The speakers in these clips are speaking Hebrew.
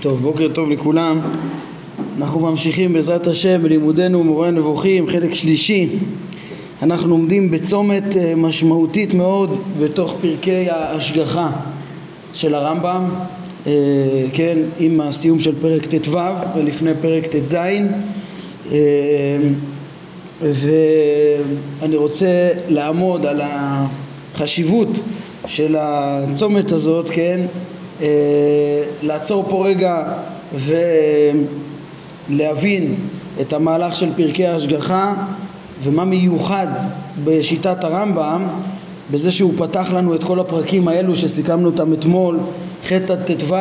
טוב, בוקר טוב לכולם. אנחנו ממשיכים בעזרת השם בלימודנו מורה נבוכים, חלק שלישי. אנחנו עומדים בצומת אה, משמעותית מאוד בתוך פרקי ההשגחה של הרמב"ם, אה, כן, עם הסיום של פרק ט"ו ולפני פרק ט"ז. אה, ואני רוצה לעמוד על החשיבות של הצומת הזאת, כן, אה, לעצור פה רגע ולהבין את המהלך של פרקי ההשגחה ומה מיוחד בשיטת הרמב"ם בזה שהוא פתח לנו את כל הפרקים האלו שסיכמנו אותם אתמול, ח' עד ט"ו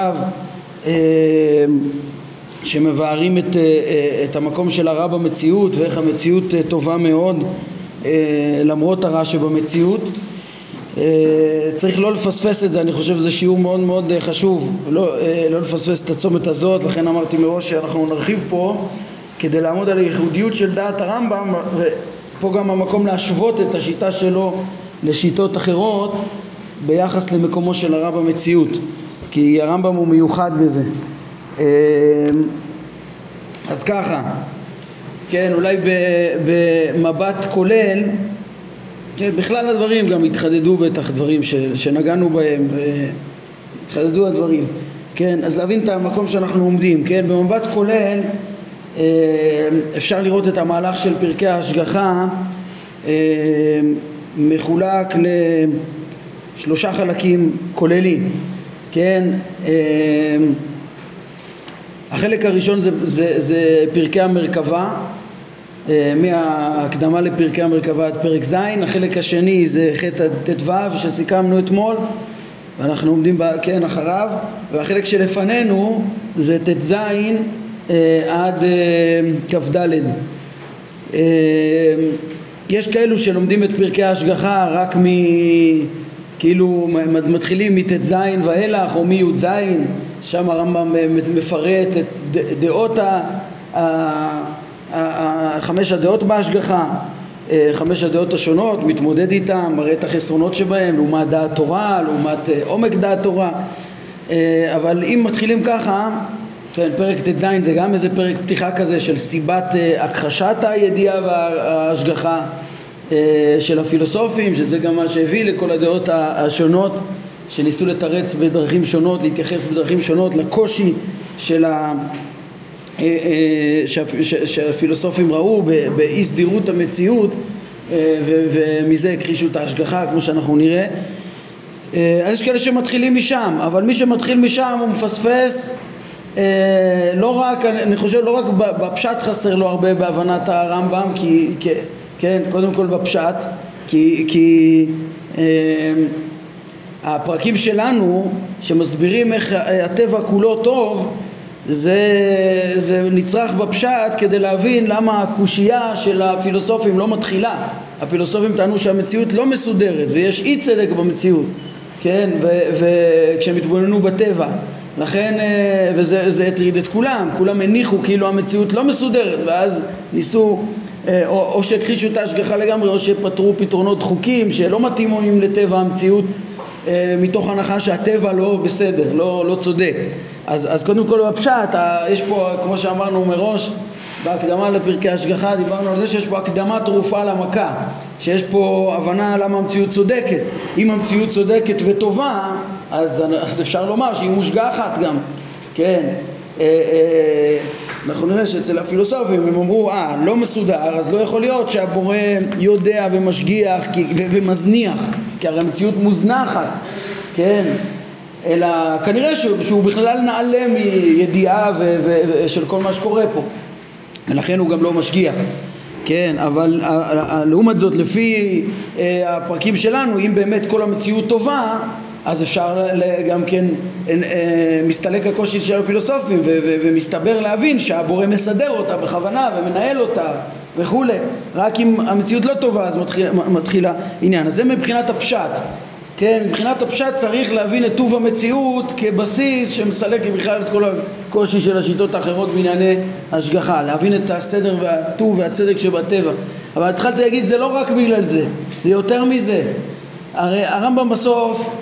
אה, שמבארים את, אה, את המקום של הרע במציאות ואיך המציאות טובה מאוד למרות הרע שבמציאות. אה, צריך לא לפספס את זה, אני חושב שזה שיעור מאוד מאוד אה, חשוב, לא, אה, לא לפספס את הצומת הזאת, לכן אמרתי מראש שאנחנו נרחיב פה כדי לעמוד על הייחודיות של דעת הרמב"ם ופה גם המקום להשוות את השיטה שלו לשיטות אחרות ביחס למקומו של הרב במציאות כי הרמב"ם הוא מיוחד בזה. אז ככה, כן, אולי במבט כולל כן, בכלל הדברים גם התחדדו בטח דברים ש, שנגענו בהם והתחדדו הדברים. כן, אז להבין את המקום שאנחנו עומדים כן, במבט כולל אה, אפשר לראות את המהלך של פרקי ההשגחה אה, מחולק לשלושה חלקים כוללים כן, אה, החלק הראשון זה, זה, זה פרקי המרכבה. אה, מההקדמה לפרקי המרכבה עד פרק ז', החלק השני זה ח' עד ט"ו שסיכמנו אתמול ואנחנו עומדים כן אחריו והחלק שלפנינו זה ט"ז אה, עד אה, כ"ד. יש כאלו שלומדים את פרקי ההשגחה רק מ... כאילו מתחילים מט"ז ואילך או מי"ז שם הרמב"ם מפרט את דעות ה... חמש הדעות בהשגחה, אה, חמש הדעות השונות, מתמודד איתם, מראה את החסרונות שבהם לעומת דעת תורה, לעומת אה, עומק דעת תורה. אה, אבל אם מתחילים ככה, כן, פרק ט"ז זה גם איזה פרק פתיחה כזה של סיבת הכחשת הידיעה וההשגחה של הפילוסופים, שזה גם מה שהביא לכל הדעות השונות שניסו לתרץ בדרכים שונות, להתייחס בדרכים שונות לקושי של ה... אה, אה, שהפילוסופים ראו באי סדירות המציאות אה, ומזה הכחישו את ההשגחה כמו שאנחנו נראה. אז יש כאלה שמתחילים משם אבל מי שמתחיל משם הוא מפספס לא רק, אני חושב לא רק בפשט חסר לו הרבה בהבנת הרמב"ם כי, כן, קודם כל בפשט כי, כי הפרקים שלנו שמסבירים איך הטבע כולו טוב זה, זה נצרך בפשט כדי להבין למה הקושייה של הפילוסופים לא מתחילה. הפילוסופים טענו שהמציאות לא מסודרת ויש אי צדק במציאות, כן? וכשהם התבוננו בטבע. לכן, אה, וזה הטריד את כולם, כולם הניחו כאילו המציאות לא מסודרת ואז ניסו אה, או, או שהכחישו את ההשגחה לגמרי או שפתרו פתרונות דחוקים שלא מתאימים לטבע המציאות אה, מתוך הנחה שהטבע לא בסדר, לא, לא צודק. אז, אז קודם כל בפשט, יש פה, כמו שאמרנו מראש, בהקדמה לפרקי השגחה דיברנו על זה שיש פה הקדמה תרופה למכה, שיש פה הבנה למה המציאות צודקת. אם המציאות צודקת וטובה, אז, אז אפשר לומר שהיא מושגחת גם, כן. אה, אה, אנחנו נראה שאצל הפילוסופים הם אמרו, אה, לא מסודר, אז לא יכול להיות שהבורא יודע ומשגיח ו, ומזניח, כי הרי המציאות מוזנחת, כן? אלא כנראה שהוא, שהוא בכלל נעלה מידיעה ו, ו, ו, של כל מה שקורה פה, ולכן הוא גם לא משגיח. כן, אבל לעומת זאת לפי אה, הפרקים שלנו, אם באמת כל המציאות טובה, אז אפשר גם כן, אה, מסתלק הקושי של הפילוסופים ומסתבר להבין שהבורא מסדר אותה בכוונה ומנהל אותה וכולי. רק אם המציאות לא טובה אז מתחיל העניין. אז זה מבחינת הפשט כן, מבחינת הפשט צריך להבין את טוב המציאות כבסיס שמסלק בכלל את כל הקושי של השיטות האחרות בענייני השגחה. להבין את הסדר והטוב והצדק שבטבע. אבל התחלתי להגיד זה לא רק בגלל זה, זה יותר מזה. הרי הרמב"ם בסוף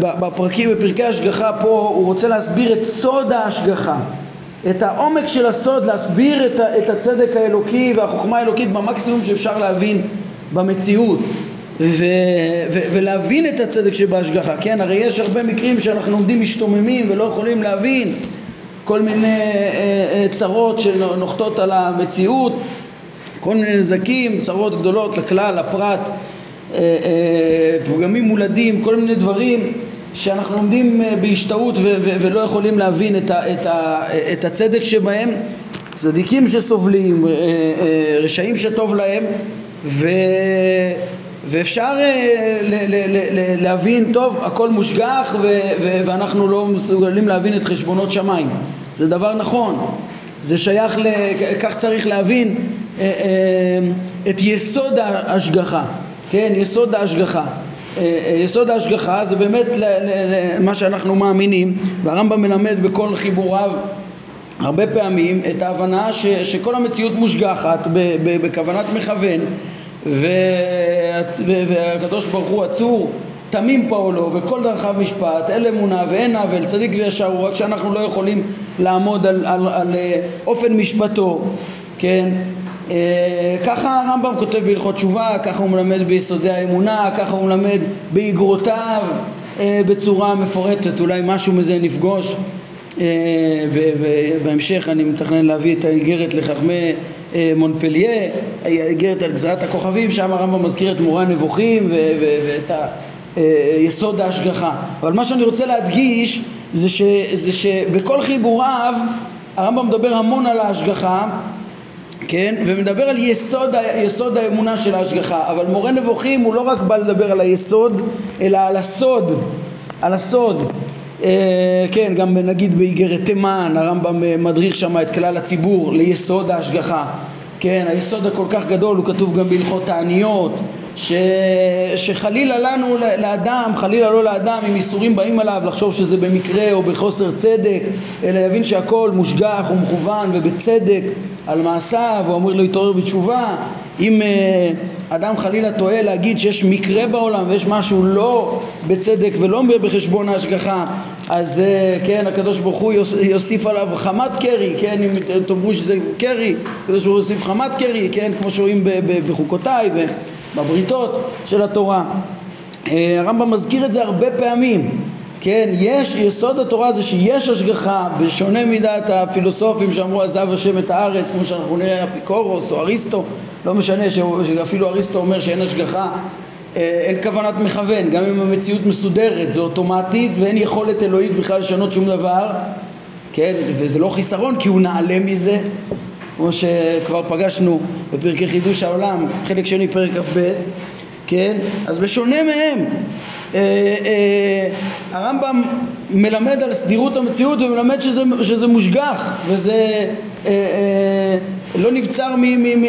בפרקים, בפרקי השגחה פה, הוא רוצה להסביר את סוד ההשגחה, את העומק של הסוד, להסביר את הצדק האלוקי והחוכמה האלוקית במקסימום שאפשר להבין במציאות. ו- ו- ולהבין את הצדק שבהשגחה, כן? הרי יש הרבה מקרים שאנחנו עומדים משתוממים ולא יכולים להבין כל מיני אה, אה, צרות שנוחתות על המציאות, כל מיני נזקים, צרות גדולות לכלל, לפרט, אה, פגמים מולדים, כל מיני דברים שאנחנו עומדים בהשתאות ו- ו- ולא יכולים להבין את, ה- את, ה- את הצדק שבהם, צדיקים שסובלים, רשעים שטוב להם ו... ואפשר אה, להבין, טוב, הכל מושגח ואנחנו לא מסוגלים להבין את חשבונות שמיים. זה דבר נכון. זה שייך, ל... כך צריך להבין אה, אה, את יסוד ההשגחה, כן? יסוד ההשגחה. יסוד ההשגחה זה באמת מה שאנחנו מאמינים, והרמב"ם מלמד בכל חיבוריו הרבה פעמים את ההבנה ש, שכל המציאות מושגחת בכוונת מכוון והקדוש ברוך הוא עצור תמים פועלו וכל דרכיו משפט, אל אמונה ואין עוול, צדיק וישר הוא, רק שאנחנו לא יכולים לעמוד על, על, על, על אה, אופן משפטו, כן? אה, ככה הרמב"ם כותב בהלכות תשובה, ככה הוא מלמד ביסודי האמונה, ככה הוא מלמד באגרותיו אה, בצורה מפורטת, אולי משהו מזה נפגוש בהמשך אני מתכנן להביא את האיגרת לחכמי אה, מונפליה, האיגרת על גזרת הכוכבים, שם הרמב"ם מזכיר את מורה הנבוכים ואת אה, יסוד ההשגחה. אבל מה שאני רוצה להדגיש זה, ש, זה שבכל חיבוריו הרמב"ם מדבר המון על ההשגחה כן? ומדבר על יסוד, יסוד האמונה של ההשגחה אבל מורה נבוכים הוא לא רק בא לדבר על היסוד אלא על הסוד על הסוד אה, כן, גם נגיד באיגרת תימן, הרמב"ם אה, מדריך שם את כלל הציבור ליסוד ההשגחה. כן, היסוד הכל כך גדול הוא כתוב גם בהלכות תעניות, ש... שחלילה לנו, לאדם, חלילה לא לאדם, אם איסורים באים עליו, לחשוב שזה במקרה או בחוסר צדק, אלא יבין שהכל מושגח ומכוון ובצדק על מעשיו, הוא אמור להתעורר בתשובה. אם uh, אדם חלילה טועה להגיד שיש מקרה בעולם ויש משהו לא בצדק ולא בחשבון ההשגחה, אז uh, כן, הקדוש ברוך הוא יוסיף עליו חמת קרי, כן, אם תאמרו שזה קרי, הקדוש ברוך הוא יוסיף חמת קרי, כן, כמו שרואים בחוקותיי בבריתות של התורה. אה, הרמב"ם מזכיר את זה הרבה פעמים, כן, יש, יסוד התורה זה שיש השגחה, בשונה מדעת הפילוסופים שאמרו עזב השם את הארץ, כמו שאנחנו נראה אפיקורוס או אריסטו, לא משנה שאפילו אריסטו אומר שאין השגחה, אה, אין כוונת מכוון, גם אם המציאות מסודרת, זה אוטומטית ואין יכולת אלוהית בכלל לשנות שום דבר, כן, וזה לא חיסרון כי הוא נעלה מזה, כמו שכבר פגשנו בפרקי חידוש העולם, חלק שני פרק כ"ב, כן? אז בשונה מהם, הרמב"ם מלמד על סדירות המציאות ומלמד שזה, שזה מושגח וזה אה, אה, לא נבצר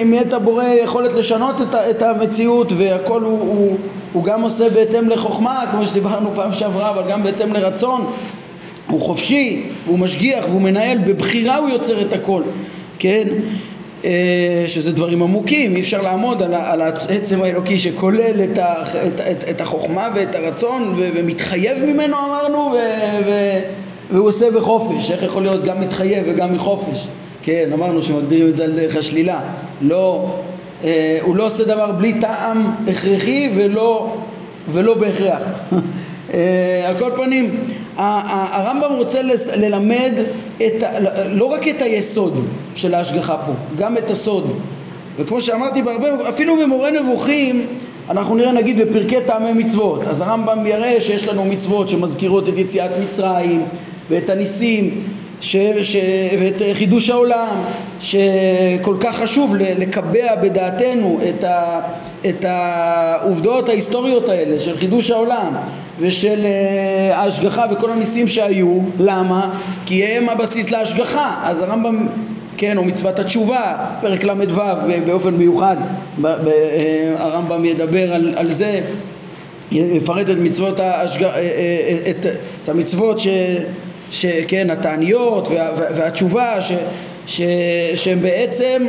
מאת הבורא יכולת לשנות את, את המציאות והכל הוא, הוא, הוא גם עושה בהתאם לחוכמה כמו שדיברנו פעם שעברה אבל גם בהתאם לרצון הוא חופשי, הוא משגיח והוא מנהל, בבחירה הוא יוצר את הכל כן? אה, שזה דברים עמוקים, אי אפשר לעמוד על, על העצם האלוקי שכולל את, ה, את, את, את החוכמה ואת הרצון ו, ומתחייב ממנו אמרנו ו, ו, והוא עושה בחופש, איך יכול להיות גם מתחייב וגם מחופש, כן אמרנו שמגדירים את זה על דרך השלילה, לא, אה, הוא לא עושה דבר בלי טעם הכרחי ולא, ולא בהכרח, אה, על כל פנים הרמב"ם רוצה ללמד את, לא רק את היסוד של ההשגחה פה, גם את הסוד. וכמו שאמרתי בהרבה, אפילו במורה נבוכים אנחנו נראה נגיד בפרקי טעמי מצוות, אז הרמב"ם יראה שיש לנו מצוות שמזכירות את יציאת מצרים ואת הניסים ש, ש, ואת חידוש העולם שכל כך חשוב לקבע בדעתנו את, ה, את העובדות ההיסטוריות האלה של חידוש העולם ושל אה, ההשגחה וכל הניסים שהיו, למה? כי הם הבסיס להשגחה, אז הרמב"ם, כן, או מצוות התשובה, פרק ל"ו באופן מיוחד, אה, הרמב"ם ידבר על, על זה, יפרט את מצוות ההשג... אה, את, את המצוות ש... שכן, התעניות וה, והתשובה ש, ש, שהן בעצם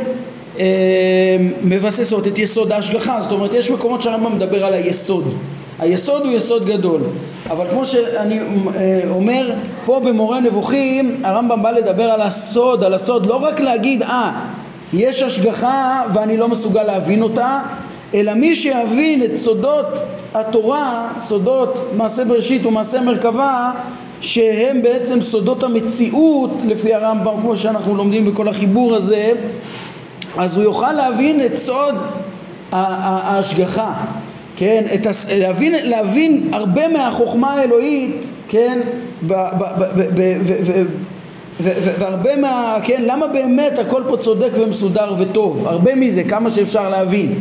מבססות את יסוד ההשגחה, זאת אומרת יש מקומות שהרמב"ם מדבר על היסוד היסוד הוא יסוד גדול, אבל כמו שאני אה, אומר, פה במורה נבוכים הרמב"ם בא לדבר על הסוד, על הסוד, לא רק להגיד אה, יש השגחה ואני לא מסוגל להבין אותה, אלא מי שיבין את סודות התורה, סודות מעשה בראשית ומעשה מרכבה, שהם בעצם סודות המציאות לפי הרמב"ם, כמו שאנחנו לומדים בכל החיבור הזה, אז הוא יוכל להבין את סוד ההשגחה, כן, את הס... להבין, להבין הרבה מהחוכמה האלוהית, כן, ב, ב, ב, ב, ב, ב, והרבה מה, כן, למה באמת הכל פה צודק ומסודר וטוב, הרבה מזה, כמה שאפשר להבין.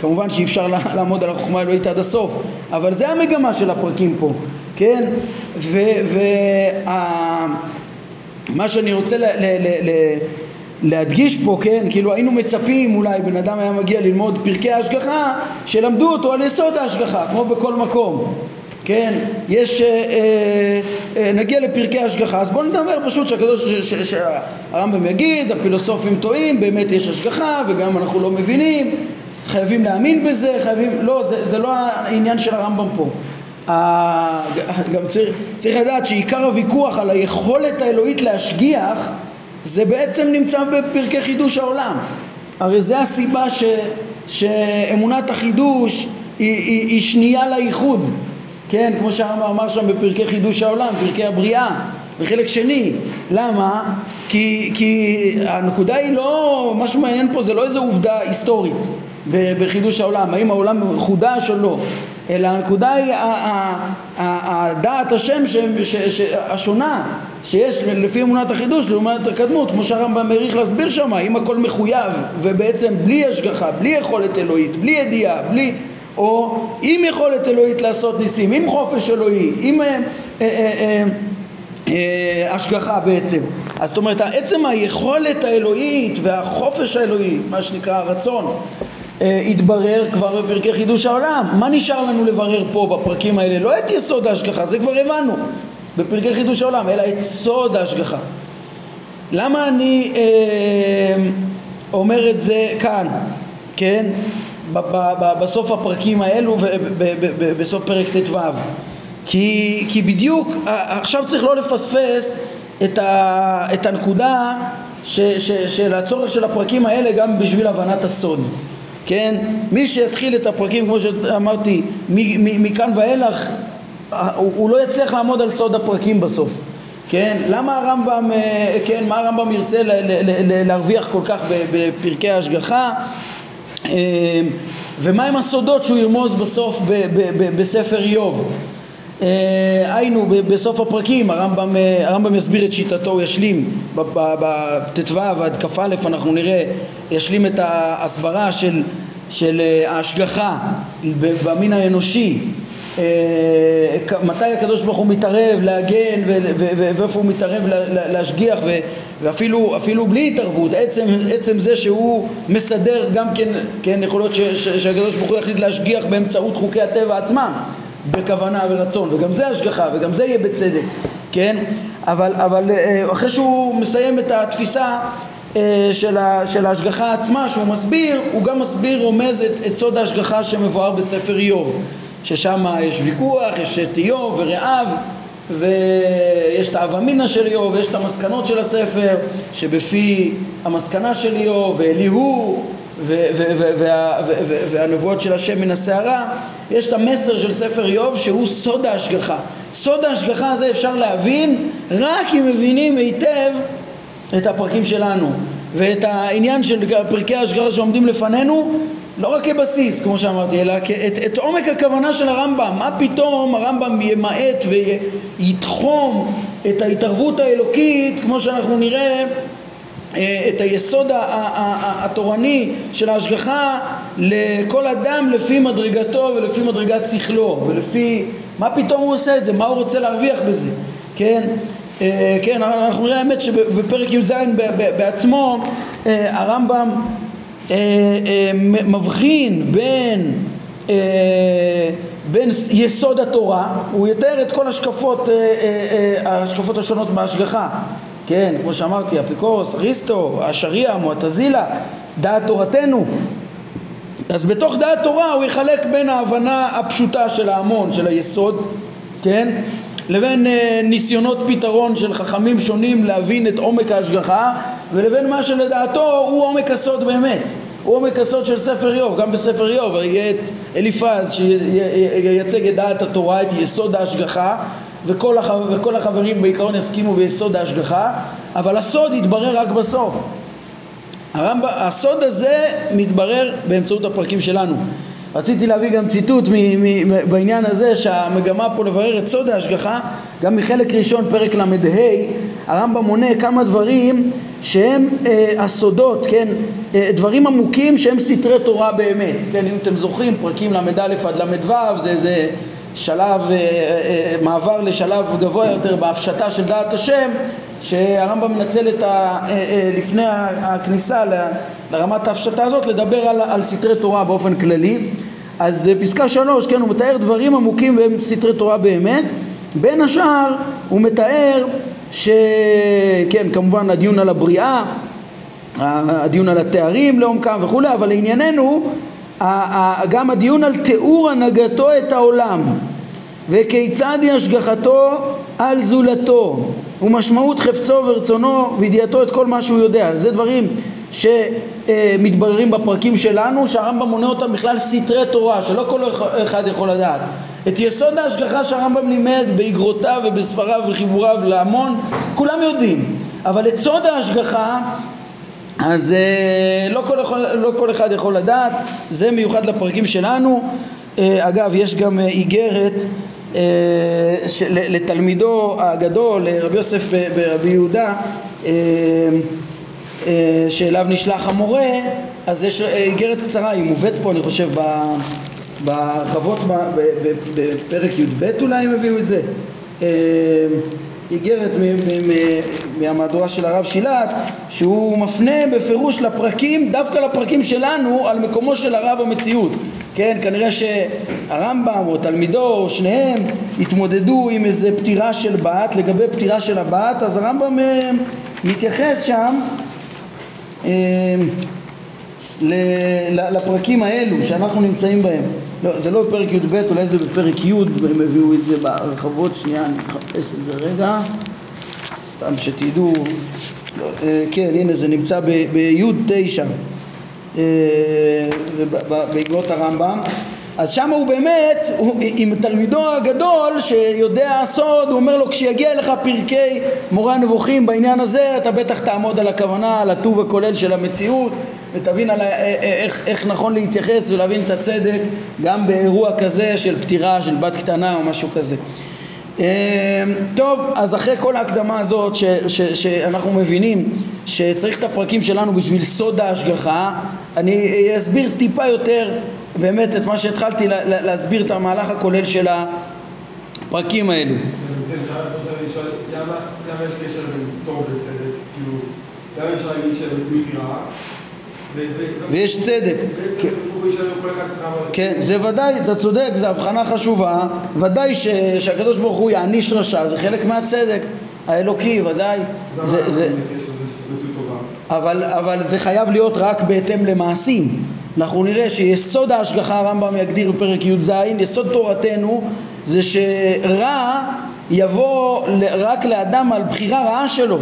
כמובן שאי אפשר לעמוד על החוכמה האלוהית עד הסוף, אבל זה המגמה של הפרקים פה, כן? ומה שאני רוצה ל, ל, ל, להדגיש פה, כן, כאילו היינו מצפים אולי בן אדם היה מגיע ללמוד פרקי ההשגחה שלמדו אותו על יסוד ההשגחה כמו בכל מקום כן, יש, אה, אה, אה, נגיע לפרקי השגחה, אז בואו נדבר פשוט שהקדוש, שהרמב"ם יגיד, הפילוסופים טועים, באמת יש השגחה וגם אנחנו לא מבינים, חייבים להאמין בזה, חייבים, לא, זה, זה לא העניין של הרמב"ם פה. גם צריך, צריך לדעת שעיקר הוויכוח על היכולת האלוהית להשגיח זה בעצם נמצא בפרקי חידוש העולם. הרי זה הסיבה ש, שאמונת החידוש היא, היא, היא שנייה לאיחוד. כן, כמו שהרמב"ם אמר שם בפרקי חידוש העולם, פרקי הבריאה, בחלק שני. למה? כי, כי הנקודה היא לא, מה שמעניין פה זה לא איזו עובדה היסטורית בחידוש העולם, האם העולם חודש או לא, אלא הנקודה היא הדעת השם השונה שיש לפי אמונת החידוש לעומת הקדמות, כמו שהרמב"ם העריך להסביר שם, אם הכל מחויב ובעצם בלי השגחה, בלי יכולת אלוהית, בלי ידיעה, בלי... או עם יכולת אלוהית לעשות ניסים, עם חופש אלוהי, עם אה, אה, אה, השגחה בעצם. אז זאת אומרת, עצם היכולת האלוהית והחופש האלוהי, מה שנקרא הרצון, התברר כבר בפרקי חידוש העולם. מה נשאר לנו לברר פה בפרקים האלה? לא את יסוד ההשגחה, זה כבר הבנו בפרקי חידוש העולם, אלא את סוד ההשגחה. למה אני אה, אומר את זה כאן, כן? בסוף הפרקים האלו ובסוף פרק ט"ו כי, כי בדיוק עכשיו צריך לא לפספס את, ה, את הנקודה ש, ש, של הצורך של הפרקים האלה גם בשביל הבנת הסוד כן? מי שיתחיל את הפרקים כמו שאמרתי מכאן ואילך הוא, הוא לא יצליח לעמוד על סוד הפרקים בסוף כן? למה הרמב"ם, אה, כן, מה הרמב"ם ירצה להרוויח כל כך בפרקי ההשגחה אמ, ומהם הסודות שהוא ירמוז בסוף בספר איוב אה, היינו בסוף הפרקים הרמב"ם, אה, הרמב"ם יסביר את שיטתו, הוא ישלים. בט"ו עד כ"א אנחנו נראה, ישלים את ההסברה של, של אה, ההשגחה במין האנושי. מתי הקדוש ברוך הוא מתערב להגן ואיפה הוא מתערב להשגיח ואפילו אפילו בלי התערבות, עצם, עצם זה שהוא מסדר גם כן, כן, יכול להיות שהקדוש ברוך הוא יחליט להשגיח באמצעות חוקי הטבע עצמם בכוונה ורצון, וגם זה השגחה, וגם זה יהיה בצדק, כן? אבל, אבל אה, אחרי שהוא מסיים את התפיסה אה, של, ה, של ההשגחה עצמה שהוא מסביר, הוא גם מסביר, רומז את, את סוד ההשגחה שמבואר בספר איוב, ששם יש ויכוח, יש את איוב ורעב ויש את האב אמינא של איוב, ויש את המסקנות של הספר, שבפי המסקנה של איוב, ואליהו, והנבואות של השם מן הסערה, יש את המסר של ספר איוב שהוא סוד ההשגחה. סוד ההשגחה הזה אפשר להבין רק אם מבינים היטב את הפרקים שלנו ואת העניין של פרקי ההשגחה שעומדים לפנינו לא רק כבסיס, כמו שאמרתי, אלא את, את עומק הכוונה של הרמב"ם. מה פתאום הרמב"ם ימעט ויתחום את ההתערבות האלוקית, כמו שאנחנו נראה, אה, את היסוד התורני של ההשגחה לכל אדם לפי מדרגתו ולפי מדרגת שכלו ולפי מה פתאום הוא עושה את זה, מה הוא רוצה להרוויח בזה, כן? אה, כן, אנחנו נראה האמת שבפרק י"ז בעצמו אה, הרמב"ם אה, אה, מבחין בין, אה, בין יסוד התורה, הוא יתאר את כל השקפות, השקפות השונות בהשגחה, כן, כמו שאמרתי, אפיקורוס, אריסטו, השריעה, מועטזילה, דעת תורתנו, אז בתוך דעת תורה הוא יחלק בין ההבנה הפשוטה של ההמון, של היסוד, כן? לבין אה, ניסיונות פתרון של חכמים שונים להבין את עומק ההשגחה ולבין מה שלדעתו הוא עומק הסוד באמת הוא עומק הסוד של ספר איוב, גם בספר איוב יהיה את אליפז שייצג את דעת התורה, את יסוד ההשגחה וכל, הח... וכל החברים בעיקרון יסכימו ביסוד ההשגחה אבל הסוד יתברר רק בסוף. הרמב"ם, הסוד הזה מתברר באמצעות הפרקים שלנו. רציתי להביא גם ציטוט מ- מ- בעניין הזה שהמגמה פה לברר את סוד ההשגחה גם מחלק ראשון פרק ל"ה הרמב"ם מונה כמה דברים שהם אה, הסודות, כן, אה, דברים עמוקים שהם סתרי תורה באמת, כן, אם אתם זוכרים פרקים ל"א עד ל"ו זה איזה שלב, אה, אה, אה, מעבר לשלב גבוה יותר בהפשטה של דעת השם שהרמב"ם מנצל את ה... לפני הכניסה לרמת ההפשטה הזאת לדבר על, על סתרי תורה באופן כללי. אז פסקה שלוש, כן, הוא מתאר דברים עמוקים והם סתרי תורה באמת. בין השאר הוא מתאר שכן כמובן הדיון על הבריאה הדיון על התארים לעומקם וכולי אבל לענייננו גם הדיון על תיאור הנהגתו את העולם וכיצד היא השגחתו על זולתו ומשמעות חפצו ורצונו וידיעתו את כל מה שהוא יודע. זה דברים שמתבררים בפרקים שלנו שהרמב"ם מונה אותם בכלל סתרי תורה שלא כל אחד יכול לדעת. את יסוד ההשגחה שהרמב"ם לימד באגרותיו ובספריו וחיבוריו להמון כולם יודעים. אבל את סוד ההשגחה אז אה, לא כל, לא כל אחד יכול לדעת. זה מיוחד לפרקים שלנו. אה, אגב יש גם איגרת אה, לתלמידו הגדול רבי יוסף ברבי יהודה שאליו נשלח המורה. אז יש איגרת קצרה היא מובאת פה אני חושב בהרחבות בפרק י"ב אולי הם הביאו את זה איגרת מהמהדורה של הרב שילת שהוא מפנה בפירוש לפרקים, דווקא לפרקים שלנו על מקומו של הרב במציאות כן, כנראה שהרמב"ם או תלמידו או שניהם התמודדו עם איזה פטירה של בת, לגבי פטירה של הבת אז הרמב"ם אה, מתייחס שם אה, לפרקים האלו שאנחנו נמצאים בהם לא, זה לא בפרק י"ב, אולי זה בפרק י', הם הביאו את זה בהרחבות, שנייה, אני מחפש את זה רגע, סתם שתדעו, לא, אה, כן, הנה זה נמצא בי' תשע, אה, בעקבות הרמב"ם, אז שם הוא באמת, הוא, עם תלמידו הגדול שיודע הסוד, הוא אומר לו כשיגיע אליך פרקי מורה הנבוכים בעניין הזה אתה בטח תעמוד על הכוונה, על הטוב הכולל של המציאות ותבין על אה, אה, איך, איך נכון להתייחס ולהבין את הצדק גם באירוע כזה של פטירה של בת קטנה או משהו כזה. אה, טוב, אז אחרי כל ההקדמה הזאת ש, ש, שאנחנו מבינים שצריך את הפרקים שלנו בשביל סוד ההשגחה, אני אסביר טיפה יותר באמת את מה שהתחלתי להסביר את המהלך הכולל של הפרקים האלו. למה יש קשר בין טוב לצדק? כאילו, למה אפשר להגיד היא רעה? ויש צדק. כן, זה ודאי, אתה צודק, זו הבחנה חשובה, ודאי שהקדוש ברוך הוא יעניש רשע, זה חלק מהצדק האלוקי, ודאי. אבל, אבל זה חייב להיות רק בהתאם למעשים. אנחנו נראה שיסוד ההשגחה הרמב"ם יגדיר בפרק י"ז, יסוד תורתנו זה שרע יבוא רק לאדם על בחירה רעה שלו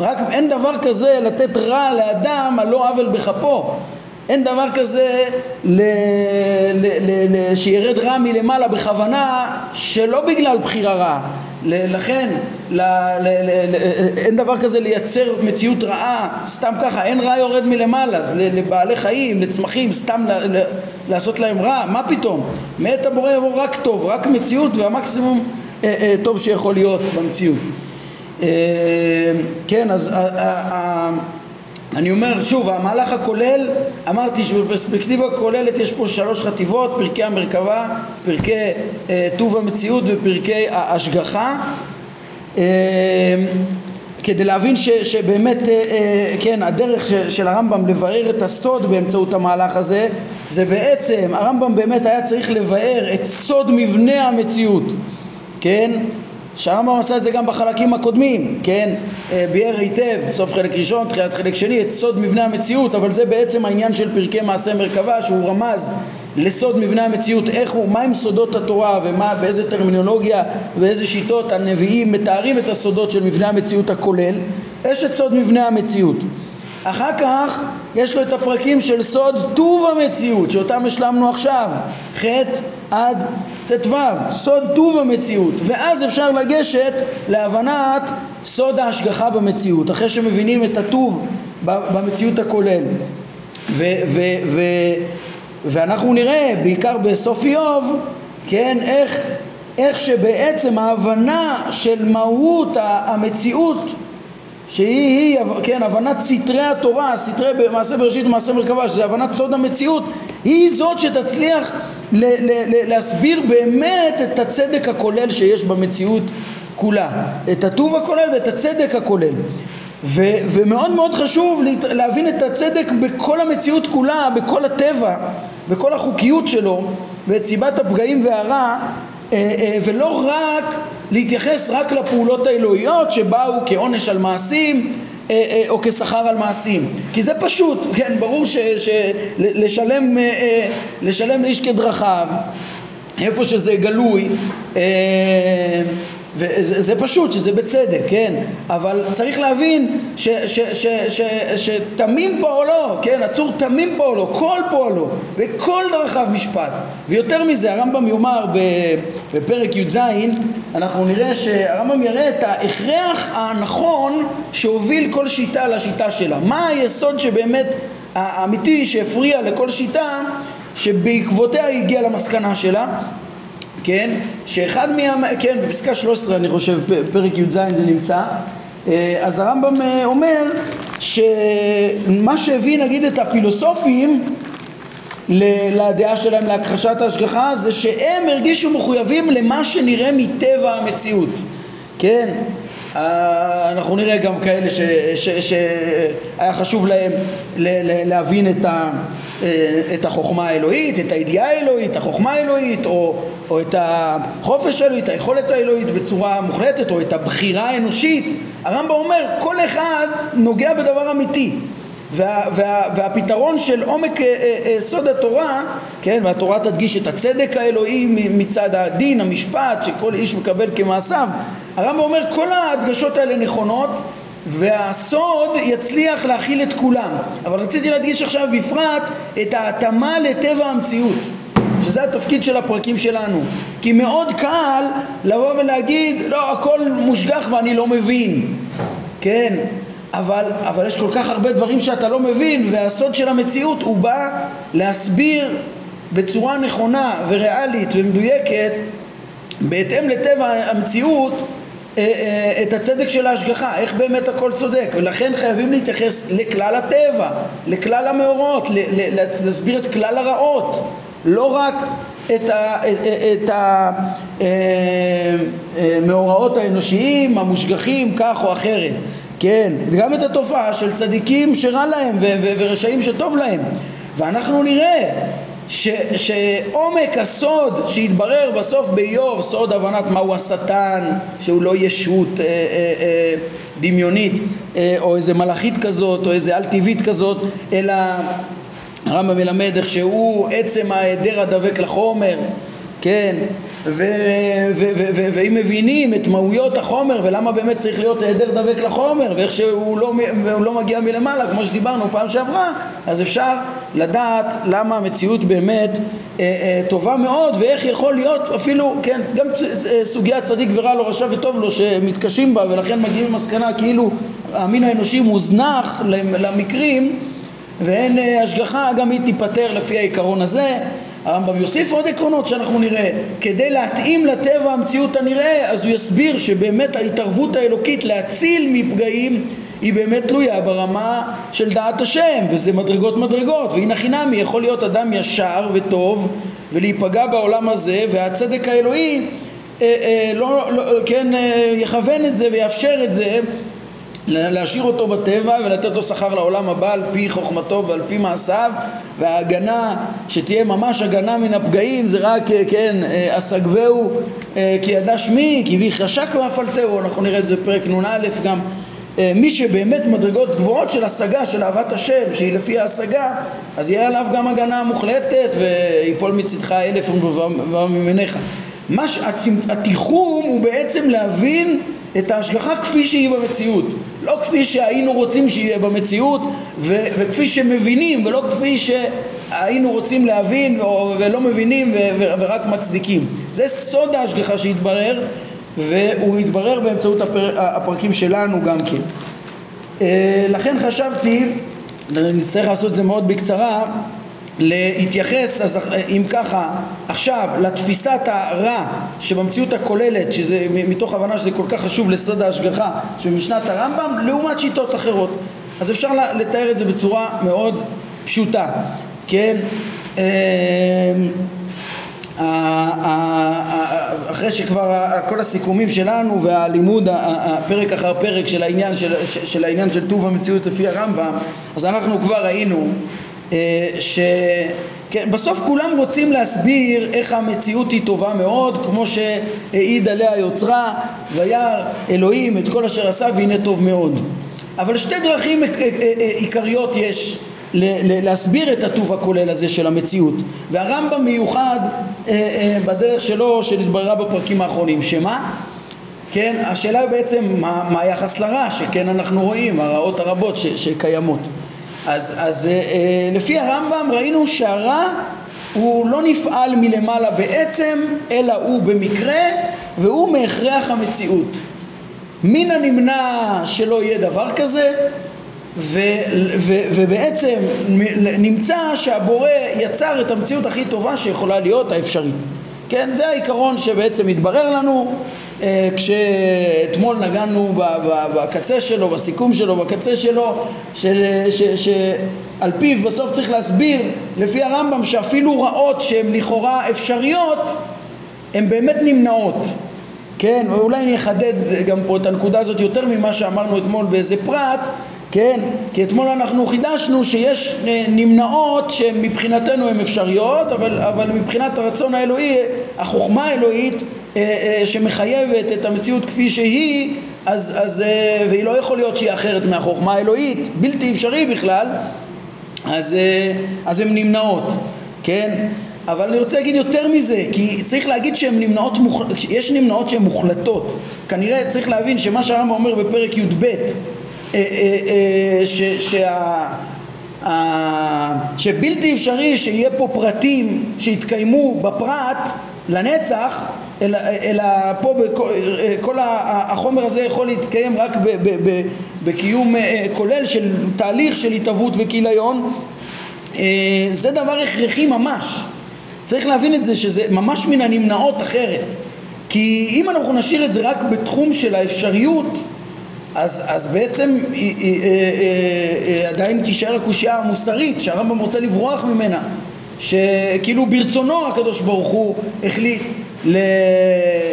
רק אין דבר כזה לתת רע לאדם על לא עוול בכפו. אין דבר כזה ל, ל, ל, ל, שירד רע מלמעלה בכוונה שלא בגלל בחירה רעה. לכן ל, ל, ל, ל, אין דבר כזה לייצר מציאות רעה סתם ככה. אין רע יורד מלמעלה. לבעלי חיים לצמחים סתם ל, ל, לעשות להם רע. מה פתאום? מאת הבורא יבוא רק טוב רק מציאות והמקסימום אה, אה, טוב שיכול להיות במציאות כן, אז אני אומר שוב, המהלך הכולל, אמרתי שבפרספקטיבה כוללת יש פה שלוש חטיבות, פרקי המרכבה, פרקי אה, טוב המציאות ופרקי ההשגחה אה, כדי להבין ש, שבאמת, כן, הדרך של הרמב"ם לבאר את הסוד באמצעות המהלך הזה זה בעצם, הרמב"ם באמת היה צריך לבאר את סוד מבנה המציאות, כן? שהרמב"ם עשה את זה גם בחלקים הקודמים, כן? אה, ביאר היטב, סוף חלק ראשון, תחילת חלק שני, את סוד מבנה המציאות, אבל זה בעצם העניין של פרקי מעשה מרכבה, שהוא רמז לסוד מבנה המציאות, איך הוא, מהם סודות התורה ומה, באיזה טרמינולוגיה ואיזה שיטות הנביאים מתארים את הסודות של מבנה המציאות הכולל, יש את סוד מבנה המציאות. אחר כך יש לו את הפרקים של סוד טוב המציאות שאותם השלמנו עכשיו, ח' עד ט"ו, סוד טוב המציאות, ואז אפשר לגשת להבנת סוד ההשגחה במציאות, אחרי שמבינים את הטוב במציאות הכולל. ו- ו- ו- ואנחנו נראה, בעיקר בסוף איוב, כן, איך, איך שבעצם ההבנה של מהות המציאות שהיא, היא, כן, הבנת סתרי התורה, סתרי מעשה בראשית ומעשה מרכבה, שזה הבנת סוד המציאות, היא זאת שתצליח ל- ל- ל- להסביר באמת את הצדק הכולל שיש במציאות כולה, את הטוב הכולל ואת הצדק הכולל. ו- ומאוד מאוד חשוב להבין את הצדק בכל המציאות כולה, בכל הטבע, בכל החוקיות שלו, ואת סיבת הפגעים והרע, ולא רק להתייחס רק לפעולות האלוהיות שבאו כעונש על מעשים אה, או כשכר על מעשים. כי זה פשוט, כן, ברור שלשלם לשלם לאיש כדרכיו איפה שזה גלוי וזה פשוט, שזה בצדק, כן? אבל צריך להבין שתמים פועלו, כן? הצור תמים פועלו, כל פועלו, וכל דרכיו משפט. ויותר מזה, הרמב"ם יאמר בפרק י"ז, אנחנו נראה שהרמב"ם יראה את ההכרח הנכון שהוביל כל שיטה לשיטה שלה. מה היסוד שבאמת האמיתי שהפריע לכל שיטה שבעקבותיה היא הגיעה למסקנה שלה כן, שאחד מה... כן, בפסקה 13 אני חושב, פרק י"ז זה נמצא, אה, אז הרמב"ם אה, אומר שמה שהביא נגיד את הפילוסופים לדעה שלהם להכחשת ההשגחה זה שהם הרגישו מחויבים למה שנראה מטבע המציאות, כן? אה, אנחנו נראה גם כאלה שהיה חשוב להם להבין את, ה, את החוכמה האלוהית, את הידיעה האלוהית, החוכמה האלוהית, או, או את החופש האלוהי, את היכולת האלוהית בצורה מוחלטת, או את הבחירה האנושית. הרמב"ם אומר, כל אחד נוגע בדבר אמיתי. וה, וה, והפתרון של עומק אה, אה, אה, סוד התורה, כן, והתורה תדגיש את הצדק האלוהי מצד הדין, המשפט, שכל איש מקבל כמעשיו, הרמב"ם אומר כל ההדגשות האלה נכונות והסוד יצליח להכיל את כולם. אבל רציתי להדגיש עכשיו בפרט את ההתאמה לטבע המציאות שזה התפקיד של הפרקים שלנו. כי מאוד קל לבוא ולהגיד לא הכל מושגח ואני לא מבין. כן אבל, אבל יש כל כך הרבה דברים שאתה לא מבין והסוד של המציאות הוא בא להסביר בצורה נכונה וריאלית ומדויקת בהתאם לטבע המציאות את הצדק של ההשגחה, איך באמת הכל צודק, ולכן חייבים להתייחס לכלל הטבע, לכלל המאורעות, להסביר את כלל הרעות, לא רק את, המאורעות אה, האנושיים המושגחים כך או אחרת, כן, גם את התופעה של צדיקים שרע להם ורשעים שטוב להם, ואנחנו נראה ש, שעומק הסוד שהתברר בסוף באיוב, סוד הבנת מהו השטן, שהוא לא ישות אה, אה, אה, דמיונית אה, או איזה מלאכית כזאת או איזה על-טבעית כזאת, אלא הרמב"ם מלמד איך שהוא עצם ההיעדר הדבק לחומר, כן, ואם מבינים את מהויות החומר ולמה באמת צריך להיות היעדר דבק לחומר ואיך שהוא לא, לא מגיע מלמעלה כמו שדיברנו פעם שעברה אז אפשר לדעת למה המציאות באמת אה, אה, טובה מאוד ואיך יכול להיות אפילו כן גם אה, סוגיית צדיק ורע לו רשע וטוב לו שמתקשים בה ולכן מגיעים למסקנה כאילו המין האנושי מוזנח למקרים ואין אה, השגחה גם היא תיפטר לפי העיקרון הזה הרמב"ם יוסיף עוד עקרונות שאנחנו נראה. כדי להתאים לטבע המציאות הנראה אז הוא יסביר שבאמת ההתערבות האלוקית להציל מפגעים היא באמת תלויה ברמה של דעת השם וזה מדרגות מדרגות. והנה חינמי יכול להיות אדם ישר וטוב ולהיפגע בעולם הזה והצדק האלוהי אה, אה, לא, לא, כן, אה, יכוון את זה ויאפשר את זה להשאיר אותו בטבע ולתת לו שכר לעולם הבא על פי חוכמתו ועל פי מעשיו וההגנה שתהיה ממש הגנה מן הפגעים זה רק כן אסגבהו כי ידע שמי כי בי חשק ואפלתהו אנחנו נראה את זה בפרק נ"א גם מי שבאמת מדרגות גבוהות של השגה של אהבת השם שהיא לפי ההשגה אז יהיה עליו גם הגנה מוחלטת ויפול מצדך אלף וממניך התיחום הוא בעצם להבין את ההשגחה כפי שהיא במציאות. לא כפי שהיינו רוצים שיהיה במציאות ו- וכפי שמבינים ולא כפי שהיינו רוצים להבין ו- ולא מבינים ו- ו- ורק מצדיקים. זה סוד ההשגחה שהתברר והוא התברר באמצעות הפר... הפרקים שלנו גם כן. אה, לכן חשבתי, נצטרך לעשות את זה מאוד בקצרה להתייחס, אז אם ככה, עכשיו לתפיסת הרע שבמציאות הכוללת, שזה מתוך הבנה שזה כל כך חשוב לסוד ההשגחה שבמשנת הרמב"ם, לעומת שיטות אחרות. אז אפשר לתאר את זה בצורה מאוד פשוטה, כן? אמ, אחרי שכבר כל הסיכומים שלנו והלימוד הפרק אחר פרק של העניין של, של העניין של טוב המציאות לפי הרמב"ם אז אנחנו כבר ראינו אה, שבסוף כן, כולם רוצים להסביר איך המציאות היא טובה מאוד כמו שהעיד עליה יוצרה וירא אלוהים את כל אשר עשה והנה טוב מאוד. אבל שתי דרכים אה, אה, עיקריות יש להסביר את הטוב הכולל הזה של המציאות. והרמב"ם מיוחד בדרך שלו שנתבררה בפרקים האחרונים. שמה? כן, השאלה היא בעצם מה, מה היחס לרע שכן אנחנו רואים הרעות הרבות ש, שקיימות אז, אז אה, אה, לפי הרמב"ם ראינו שהרע הוא לא נפעל מלמעלה בעצם, אלא הוא במקרה והוא מהכרח המציאות. מן הנמנע שלא יהיה דבר כזה, ו, ו, ובעצם נמצא שהבורא יצר את המציאות הכי טובה שיכולה להיות האפשרית. כן, זה העיקרון שבעצם התברר לנו כשאתמול נגענו בקצה שלו, בסיכום שלו, בקצה שלו, שעל פיו בסוף צריך להסביר לפי הרמב"ם שאפילו רעות שהן לכאורה אפשריות הן באמת נמנעות. כן, ואולי אני אחדד גם פה את הנקודה הזאת יותר ממה שאמרנו אתמול באיזה פרט כן, כי אתמול אנחנו חידשנו שיש נמנעות שמבחינתנו הן אפשריות אבל, אבל מבחינת הרצון האלוהי, החוכמה האלוהית אה, אה, שמחייבת את המציאות כפי שהיא אז, אז, אה, והיא לא יכול להיות שהיא אחרת מהחוכמה האלוהית בלתי אפשרי בכלל אז, אז הן נמנעות כן? אבל אני רוצה להגיד יותר מזה כי צריך להגיד שהן נמנעות מוח... יש נמנעות שהן מוחלטות. כנראה צריך להבין שמה שהרמב"ם אומר בפרק י"ב ש, שה... שבלתי אפשרי שיהיה פה פרטים שיתקיימו בפרט לנצח אלא, אלא פה בכל, כל החומר הזה יכול להתקיים רק ב, ב, ב, בקיום אה, כולל של תהליך של התהוות וכיליון. אה, זה דבר הכרחי ממש. צריך להבין את זה שזה ממש מן הנמנעות אחרת. כי אם אנחנו נשאיר את זה רק בתחום של האפשריות אז, אז בעצם היא, היא, היא, היא, עדיין תישאר הקושייה המוסרית שהרמב"ם רוצה לברוח ממנה שכאילו ברצונו הקדוש ברוך הוא החליט ל,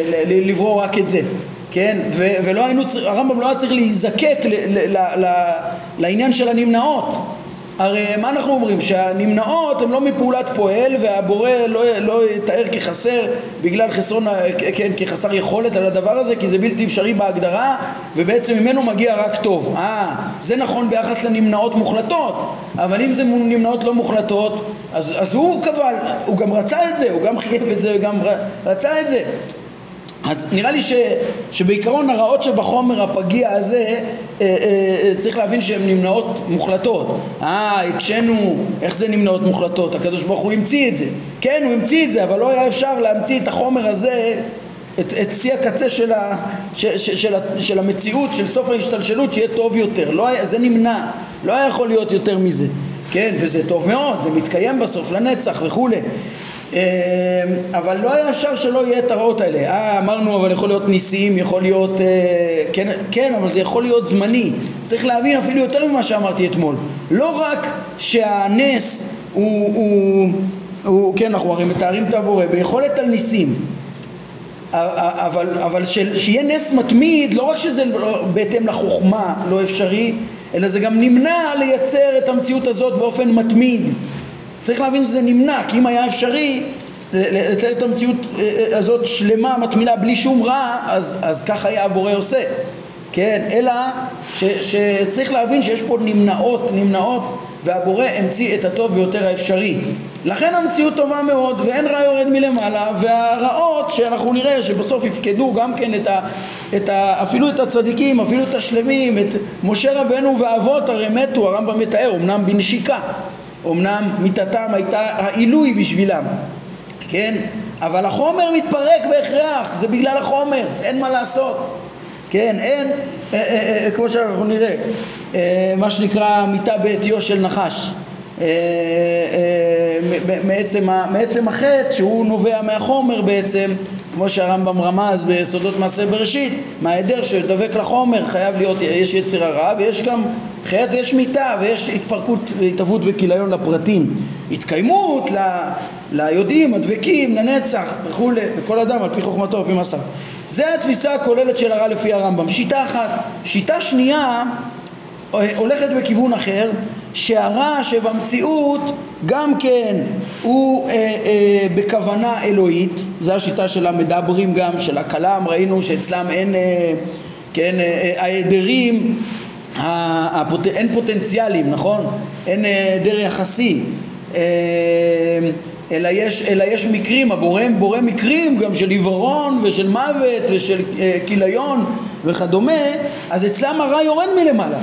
ל, לברוא רק את זה, כן? ו, ולא היינו, הרמב"ם לא היה צריך להיזקק ל, ל, ל, ל, לעניין של הנמנעות הרי מה אנחנו אומרים? שהנמנעות הן לא מפעולת פועל והבורא לא, לא יתאר כחסר בגלל חסרון, כן, כחסר יכולת על הדבר הזה כי זה בלתי אפשרי בהגדרה ובעצם ממנו מגיע רק טוב. אה, זה נכון ביחס לנמנעות מוחלטות אבל אם זה נמנעות לא מוחלטות אז, אז הוא קבע, הוא גם רצה את זה, הוא גם חייב את זה, הוא גם רצה את זה אז נראה לי ש, שבעיקרון הרעות שבחומר הפגיע הזה אה, אה, אה, צריך להבין שהן נמנעות מוחלטות. אה, הקשינו, איך זה נמנעות מוחלטות? הקדוש ברוך הוא המציא את זה. כן, הוא המציא את זה, אבל לא היה אפשר להמציא את החומר הזה את, את שיא הקצה של, ה, ש, ש, של, של המציאות, של סוף ההשתלשלות, שיהיה טוב יותר. לא היה, זה נמנע, לא היה יכול להיות יותר מזה. כן, וזה טוב מאוד, זה מתקיים בסוף לנצח וכולי אבל לא היה אפשר שלא יהיה את הרעות האלה. אה, אמרנו, אבל יכול להיות ניסים, יכול להיות... אה, כן, כן, אבל זה יכול להיות זמני. צריך להבין אפילו יותר ממה שאמרתי אתמול. לא רק שהנס הוא... הוא הוא, כן, אנחנו הרי מתארים את הבורא ביכולת על ניסים. אבל, אבל ש, שיהיה נס מתמיד, לא רק שזה לא, בהתאם לחוכמה לא אפשרי, אלא זה גם נמנע לייצר את המציאות הזאת באופן מתמיד. צריך להבין שזה נמנע, כי אם היה אפשרי לתאר את המציאות אה, אה, הזאת שלמה, מתמידה, בלי שום רע, אז, אז כך היה הבורא עושה. כן, אלא ש, שצריך להבין שיש פה נמנעות, נמנעות, והבורא המציא את הטוב ביותר האפשרי. לכן המציאות טובה מאוד, ואין רע יורד מלמעלה, והרעות שאנחנו נראה שבסוף יפקדו גם כן את ה, את ה, אפילו את הצדיקים, אפילו את השלמים, את משה רבנו ואבות הרי מתו, הרמב"ם מתאר, אמנם בנשיקה, אמנם מיתתם הייתה העילוי בשבילם, כן? אבל החומר מתפרק בהכרח, זה בגלל החומר, אין מה לעשות. כן, אין, אה, אה, אה, כמו שאנחנו נראה, אה, מה שנקרא מיטה בעטיו של נחש. אה, אה, מעצם, מעצם החטא שהוא נובע מהחומר בעצם, כמו שהרמב"ם רמז ביסודות מעשה בראשית, מההיעדר שדבק לחומר חייב להיות, יש יצר הרע ויש גם חטא ויש מיטה ויש התפרקות והתהוות וכיליון לפרטים. התקיימות ל, ליודעים, הדבקים, לנצח וכולי, וכל אדם על פי חוכמתו, על פי מסע. זה התפיסה הכוללת של הרע לפי הרמב"ם, שיטה אחת. שיטה שנייה הולכת בכיוון אחר, שהרע שבמציאות גם כן הוא אה, אה, בכוונה אלוהית, זו השיטה של המדברים גם, של הכלם, ראינו שאצלם אין, אה, כן, אה, ההדרים, הפוט... אין פוטנציאלים, נכון? אין היעדר יחסי. אה, אלא יש, אלא יש מקרים, הבורא בורא מקרים גם של עיוורון ושל מוות ושל אה, כיליון וכדומה, אז אצלם הרע יורד מלמעלה.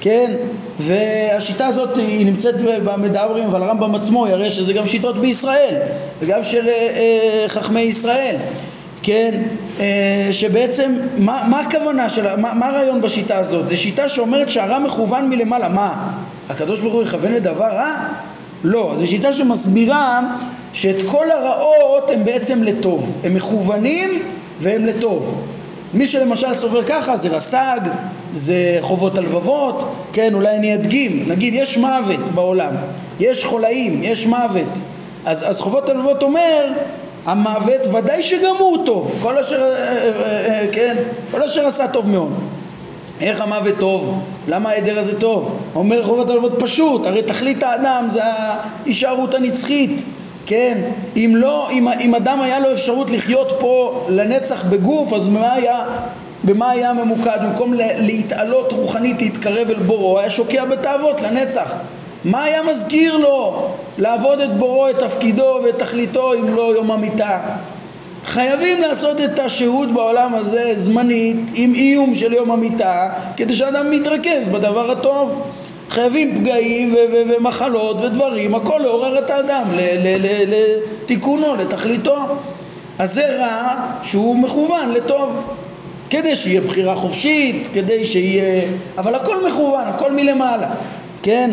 כן? והשיטה הזאת היא נמצאת במדברים, אבל הרמב"ם עצמו יראה שזה גם שיטות בישראל, וגם של אה, אה, חכמי ישראל, כן? אה, שבעצם, מה, מה הכוונה שלה, מה, מה הרעיון בשיטה הזאת? זו שיטה שאומרת שהרע מכוון מלמעלה, מה? הקדוש ברוך הוא יכוון לדבר רע? לא, זו שיטה שמסבירה שאת כל הרעות הם בעצם לטוב, הם מכוונים והם לטוב. מי שלמשל סובר ככה זה רס"ג, זה חובות הלבבות, כן, אולי אני אדגים, נגיד יש מוות בעולם, יש חולאים, יש מוות, אז, אז חובות הלבבות אומר המוות ודאי שגם הוא טוב, כל אשר, אה, אה, אה, כן, כל אשר עשה טוב מאוד. איך המוות טוב? למה העדר הזה טוב? אומר חובות הלבבות פשוט, הרי תכלית האדם זה ההישארות הנצחית כן? אם לא, אם, אם אדם היה לו אפשרות לחיות פה לנצח בגוף, אז מה היה, במה היה ממוקד? במקום להתעלות רוחנית, להתקרב אל בורו, היה שוקע בתאוות לנצח. מה היה מזכיר לו לעבוד את בורו, את תפקידו ואת תכליתו, אם לא יום המיתה? חייבים לעשות את השהות בעולם הזה זמנית עם איום של יום המיתה כדי שאדם מתרכז בדבר הטוב חייבים פגעים ומחלות ודברים, הכל לעורר את האדם לתיקונו, לתכליתו. אז זה רע שהוא מכוון לטוב. כדי שיהיה בחירה חופשית, כדי שיהיה... אבל הכל מכוון, הכל מלמעלה, כן?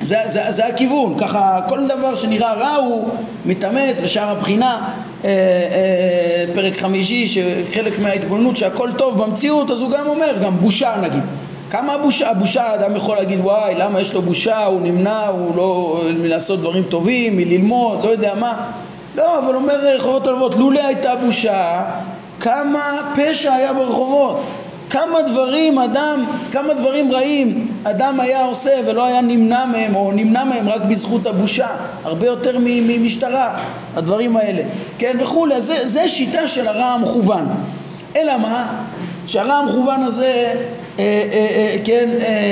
זה, זה, זה הכיוון, ככה כל דבר שנראה רע הוא מתאמץ ושאר הבחינה, אה, אה, פרק חמישי, שחלק מההתבוננות שהכל טוב במציאות, אז הוא גם אומר, גם בושה נגיד. כמה הבושה, הבושה, האדם יכול להגיד וואי למה יש לו בושה, הוא נמנע, הוא לא מלעשות דברים טובים, מללמוד, לא יודע מה. לא, אבל אומר רחובות הלוות, לולי הייתה בושה, כמה פשע היה ברחובות. כמה דברים אדם, כמה דברים רעים אדם היה עושה ולא היה נמנע מהם או נמנע מהם רק בזכות הבושה. הרבה יותר ממשטרה הדברים האלה. כן וכולי זה, זה שיטה של הרע המכוון. אלא מה? שהרע המכוון הזה אה, אה, אה, כן,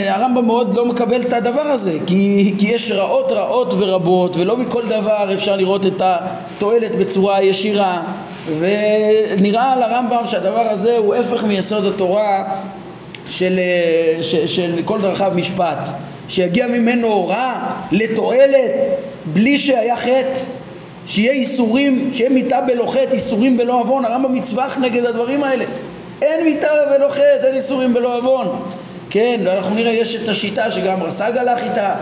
הרמב"ם מאוד לא מקבל את הדבר הזה כי, כי יש רעות רעות ורבות ולא מכל דבר אפשר לראות את התועלת בצורה ישירה. ונראה לרמב"ם שהדבר הזה הוא הפך מיסוד התורה של, של, של כל דרכיו משפט. שיגיע ממנו רע לתועלת בלי שהיה חטא. שיהיה איסורים, שיהיה מיתה בלא חטא, איסורים בלא עוון, הרמב"ם מצווח נגד הדברים האלה אין מיתה ולא חטא, אין איסורים ולא עוון. כן, ואנחנו נראה, יש את השיטה שגם רס"ג הלך איתה,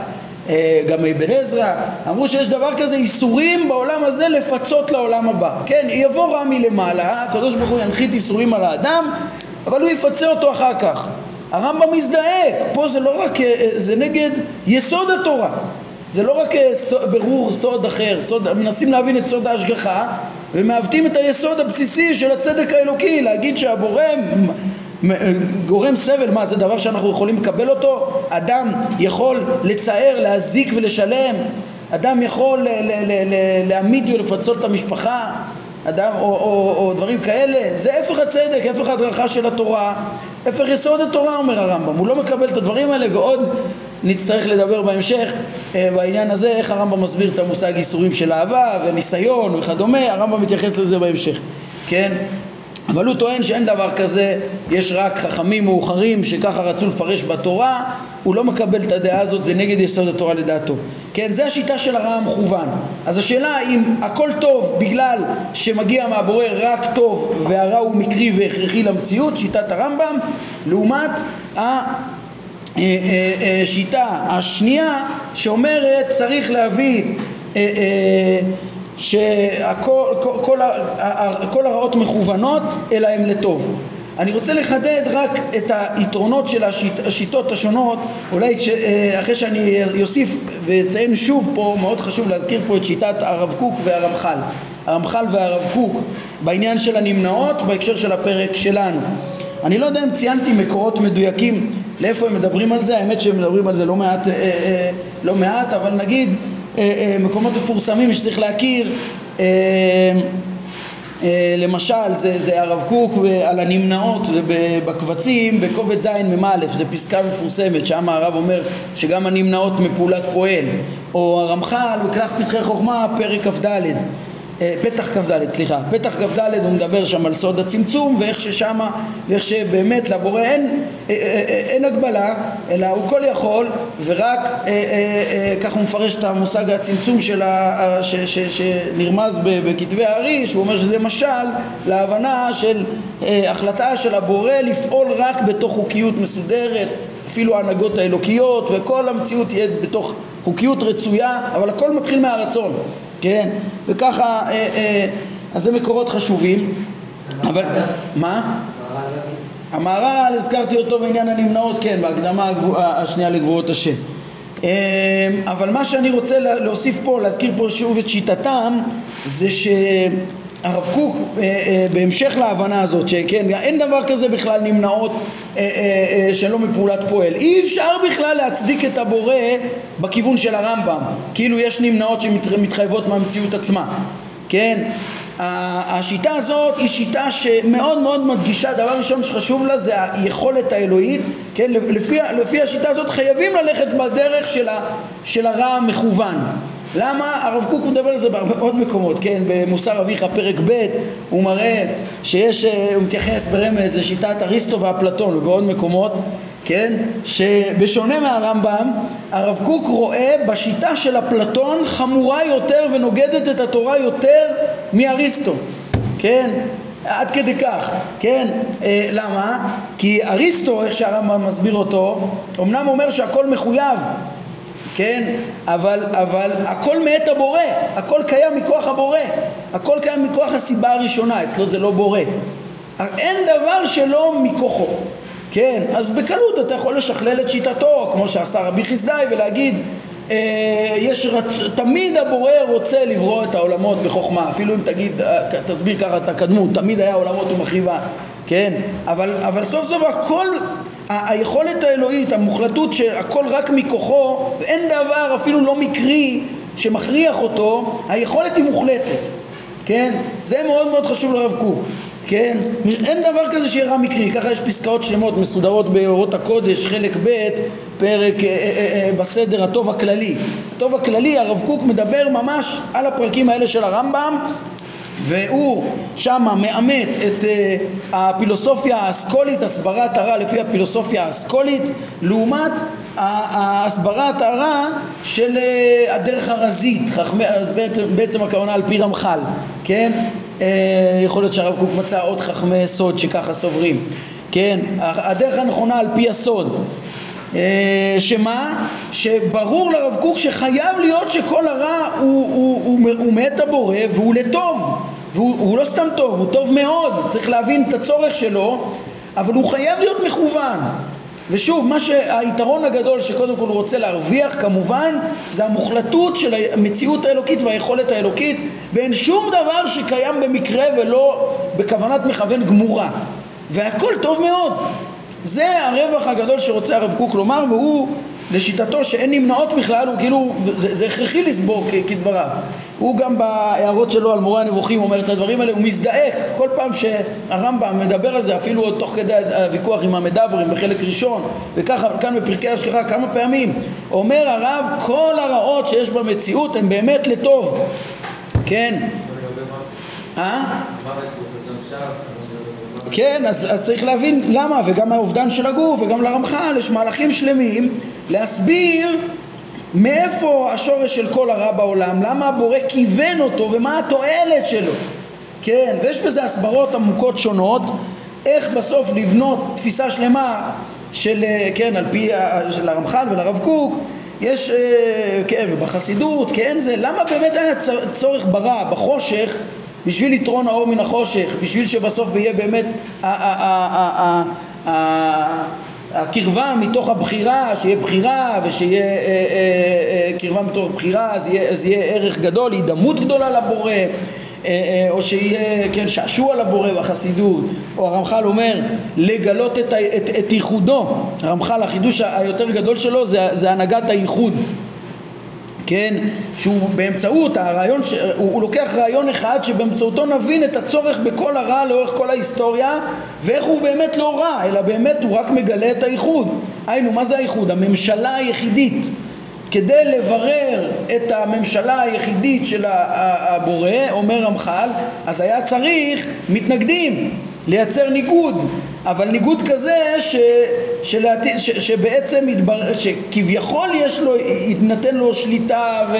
אה, גם אבן עזרא, אמרו שיש דבר כזה איסורים בעולם הזה לפצות לעולם הבא. כן, יבוא רע מלמעלה, הקדוש ברוך הוא ינחית איסורים על האדם, אבל הוא יפצה אותו אחר כך. הרמב"ם מזדעק, פה זה לא רק, אה, זה נגד יסוד התורה. זה לא רק אה, ברור סוד אחר, סוד, מנסים להבין את סוד ההשגחה, ומעוותים את היסוד הבסיסי של הצדק האלוקי, להגיד שהבורא גורם סבל, מה זה דבר שאנחנו יכולים לקבל אותו? אדם יכול לצער, להזיק ולשלם? אדם יכול להמית ולפצות את המשפחה? אדם, או, או, או דברים כאלה, זה הפך הצדק, הפך ההדרכה של התורה, הפך יסוד התורה אומר הרמב"ם, הוא לא מקבל את הדברים האלה ועוד נצטרך לדבר בהמשך אה, בעניין הזה, איך הרמב"ם מסביר את המושג ייסורים של אהבה וניסיון וכדומה, הרמב"ם מתייחס לזה בהמשך, כן? אבל הוא טוען שאין דבר כזה, יש רק חכמים מאוחרים שככה רצו לפרש בתורה, הוא לא מקבל את הדעה הזאת, זה נגד יסוד התורה לדעתו. כן, זה השיטה של הרע המכוון. אז השאלה אם הכל טוב בגלל שמגיע מהבורא רק טוב והרע הוא מקרי והכרחי למציאות, שיטת הרמב"ם, לעומת אה, אה, אה, השנייה שאומרת צריך להביא שכל כל, כל, כל הרעות מכוונות אלא הן לטוב. אני רוצה לחדד רק את היתרונות של השיט, השיטות השונות, אולי ש, אחרי שאני אוסיף ואציין שוב פה, מאוד חשוב להזכיר פה את שיטת הרב קוק והרמח"ל. הרמח"ל והרב קוק בעניין של הנמנעות בהקשר של הפרק שלנו. אני לא יודע אם ציינתי מקורות מדויקים לאיפה הם מדברים על זה, האמת שהם מדברים על זה לא מעט, אה, אה, לא מעט אבל נגיד אה, אה, מקומות מפורסמים שצריך להכיר אה, למשל זה, זה הרב קוק על הנמנעות בקבצים בקובץ ז' מ"א זה פסקה מפורסמת שם הרב אומר שגם הנמנעות מפעולת פועל. או הרמח"ל בכרך פתחי חוכמה פרק כ"ד. אה, פתח כ"ד, סליחה, פתח כ"ד הוא מדבר שם על סוד הצמצום ואיך ששמה, ואיך שבאמת לבורא אין, אה, אה, אין הגבלה, אלא הוא כל יכול ורק כך הוא מפרש את המושג הצמצום של ה, ש, ש, שנרמז בכתבי הארי, שהוא אומר שזה משל להבנה של החלטה של הבורא לפעול רק בתוך חוקיות מסודרת, אפילו ההנהגות האלוקיות וכל המציאות תהיה בתוך חוקיות רצויה, אבל הכל מתחיל מהרצון כן? וככה, אה, אה, אז זה מקורות חשובים, אבל, מה? המהר"ל, הזכרתי אותו בעניין הנמנעות, כן, בהקדמה השנייה לגבורות השם. אה, אבל מה שאני רוצה להוסיף פה, להזכיר פה שוב את שיטתם, זה ש... הרב קוק אה, אה, בהמשך להבנה הזאת שכן אין דבר כזה בכלל נמנעות אה, שלא מפעולת פועל. אי אפשר בכלל להצדיק את הבורא בכיוון של הרמב"ם. כאילו יש נמנעות שמתחייבות מהמציאות עצמה. כן? השיטה הזאת היא שיטה שמאוד מאוד מדגישה דבר ראשון שחשוב לה זה היכולת האלוהית כן? לפי, לפי השיטה הזאת חייבים ללכת בדרך של, הרע המכוון למה? הרב קוק מדבר על זה מאוד מקומות, כן? במוסר אביך פרק ב' הוא מראה שיש, אה, הוא מתייחס ברמז לשיטת אריסטו ואפלטון ובעוד מקומות, כן? שבשונה מהרמב"ם, הרב קוק רואה בשיטה של אפלטון חמורה יותר ונוגדת את התורה יותר מאריסטו, כן? עד כדי כך, כן? אה, למה? כי אריסטו, איך שהרמב"ם מסביר אותו, אמנם אומר שהכל מחויב כן? אבל, אבל הכל מאת הבורא, הכל קיים מכוח הבורא, הכל קיים מכוח הסיבה הראשונה, אצלו זה לא בורא. אין דבר שלא מכוחו, כן? אז בקלות אתה יכול לשכלל את שיטתו, כמו שעשה רבי חסדאי, ולהגיד אה, יש רצ... תמיד הבורא רוצה לברוא את העולמות בחוכמה, אפילו אם תגיד, אה, תסביר ככה את הקדמות, תמיד היה עולמות ומחריבה, כן? אבל, אבל סוף סוף הכל היכולת האלוהית, המוחלטות שהכל רק מכוחו, ואין דבר אפילו לא מקרי שמכריח אותו, היכולת היא מוחלטת, כן? זה מאוד מאוד חשוב לרב קוק, כן? אין דבר כזה שיהיה רע מקרי, ככה יש פסקאות שלמות מסודרות באורות הקודש, חלק ב', פרק אה, אה, אה, אה בסדר הטוב הכללי. הטוב הכללי, הרב קוק מדבר ממש על הפרקים האלה של הרמב"ם, והוא שמה מאמת את uh, הפילוסופיה האסכולית, הסברת הרע לפי הפילוסופיה האסכולית, לעומת הסברת הרע של uh, הדרך הרזית, חכמי, בעצם הכוונה על פי רמח"ל, כן? Uh, יכול להיות שהרב קוק מצא עוד חכמי סוד שככה סוברים, כן? הדרך הנכונה על פי הסוד שמה? שברור לרב קוק שחייב להיות שכל הרע הוא, הוא, הוא, הוא מאת הבורא והוא לטוב והוא לא סתם טוב, הוא טוב מאוד, צריך להבין את הצורך שלו אבל הוא חייב להיות מכוון. ושוב, מה שהיתרון הגדול שקודם כל הוא רוצה להרוויח כמובן זה המוחלטות של המציאות האלוקית והיכולת האלוקית ואין שום דבר שקיים במקרה ולא בכוונת מכוון גמורה. והכל טוב מאוד. זה הרווח הגדול שרוצה הרב קוק לומר והוא לשיטתו שאין נמנעות בכלל הוא כאילו זה, זה הכרחי לסבור כדבריו הוא גם בהערות שלו על מורה הנבוכים אומר את הדברים האלה, הוא מזדעק כל פעם שהרמב"ם מדבר על זה, אפילו עוד תוך כדי הוויכוח עם המדברים בחלק ראשון, וככה כאן בפרקי השגחה כמה פעמים, אומר הרב כל הרעות שיש במציאות הן באמת לטוב, כן? אה? כן, אז, אז צריך להבין למה, וגם האובדן של הגוף, וגם לרמח"ל יש מהלכים שלמים להסביר מאיפה השורש של כל הרע בעולם? למה הבורא כיוון אותו ומה התועלת שלו? כן, ויש בזה הסברות עמוקות שונות איך בסוף לבנות תפיסה שלמה של, אה, כן, על פי, של הרמח"ל ולרב קוק יש, אה, כן, ובחסידות, כן, זה, למה באמת היה צורך ברע, בחושך, בשביל יתרון האור מן החושך, בשביל שבסוף יהיה באמת הקרבה מתוך הבחירה, שיהיה בחירה ושיהיה אה, אה, אה, קרבה מתוך בחירה, אז יהיה, אז יהיה ערך גדול, הידמות גדולה לבורא, אה, אה, או שיהיה, כן, שעשוע לבורא בחסידות, או הרמח"ל אומר לגלות את, את, את ייחודו, הרמח"ל החידוש היותר גדול שלו זה, זה הנהגת הייחוד כן, שהוא באמצעות הרעיון, ש... הוא, הוא לוקח רעיון אחד שבאמצעותו נבין את הצורך בכל הרע לאורך כל ההיסטוריה ואיך הוא באמת לא רע, אלא באמת הוא רק מגלה את הייחוד. היינו, מה זה הייחוד? הממשלה היחידית. כדי לברר את הממשלה היחידית של הבורא, אומר רמח"ל, אז היה צריך מתנגדים, לייצר ניגוד. אבל ניגוד כזה ש, שלעתי, ש, שבעצם יתבר, שכביכול יש לו, יתנתן לו שליטה ו,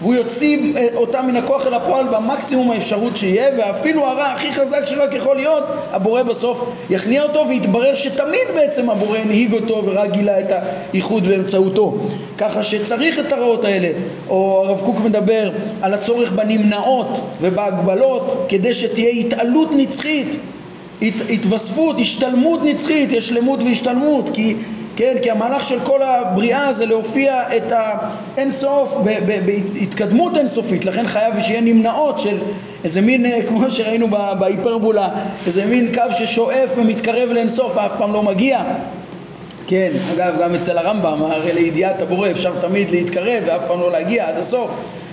והוא יוציא אותה מן הכוח אל הפועל במקסימום האפשרות שיהיה ואפילו הרע הכי חזק שרק יכול להיות הבורא בסוף יכניע אותו ויתברר שתמיד בעצם הבורא הנהיג אותו ורק גילה את האיחוד באמצעותו. ככה שצריך את הרעות האלה. או הרב קוק מדבר על הצורך בנמנעות ובהגבלות כדי שתהיה התעלות נצחית הת, התווספות, השתלמות נצחית, יש שלמות והשתלמות כי, כן, כי המהלך של כל הבריאה זה להופיע את האינסוף בהתקדמות אינסופית לכן חייב שיהיה נמנעות של איזה מין, אה, כמו שראינו בהיפרבולה, איזה מין קו ששואף ומתקרב לאינסוף ואף פעם לא מגיע. כן, אגב גם אצל הרמב"ם, הרי לידיעת הבורא אפשר תמיד להתקרב ואף פעם לא להגיע עד הסוף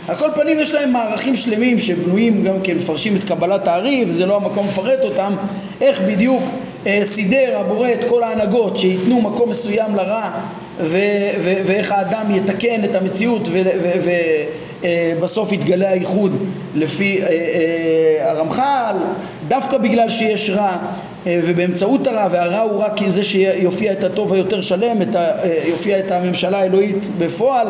על כל פנים יש להם מערכים שלמים שבנויים גם כן מפרשים את קבלת הארי וזה לא המקום לפרט אותם איך בדיוק אה, סידר הבורא את כל ההנהגות שייתנו מקום מסוים לרע ואיך האדם יתקן את המציאות ובסוף אה, יתגלה הייחוד לפי אה, אה, הרמח"ל דווקא בגלל שיש רע ובאמצעות הרע, והרע הוא רק זה שיופיע את הטוב היותר שלם, את ה, אה, יופיע את הממשלה האלוהית בפועל,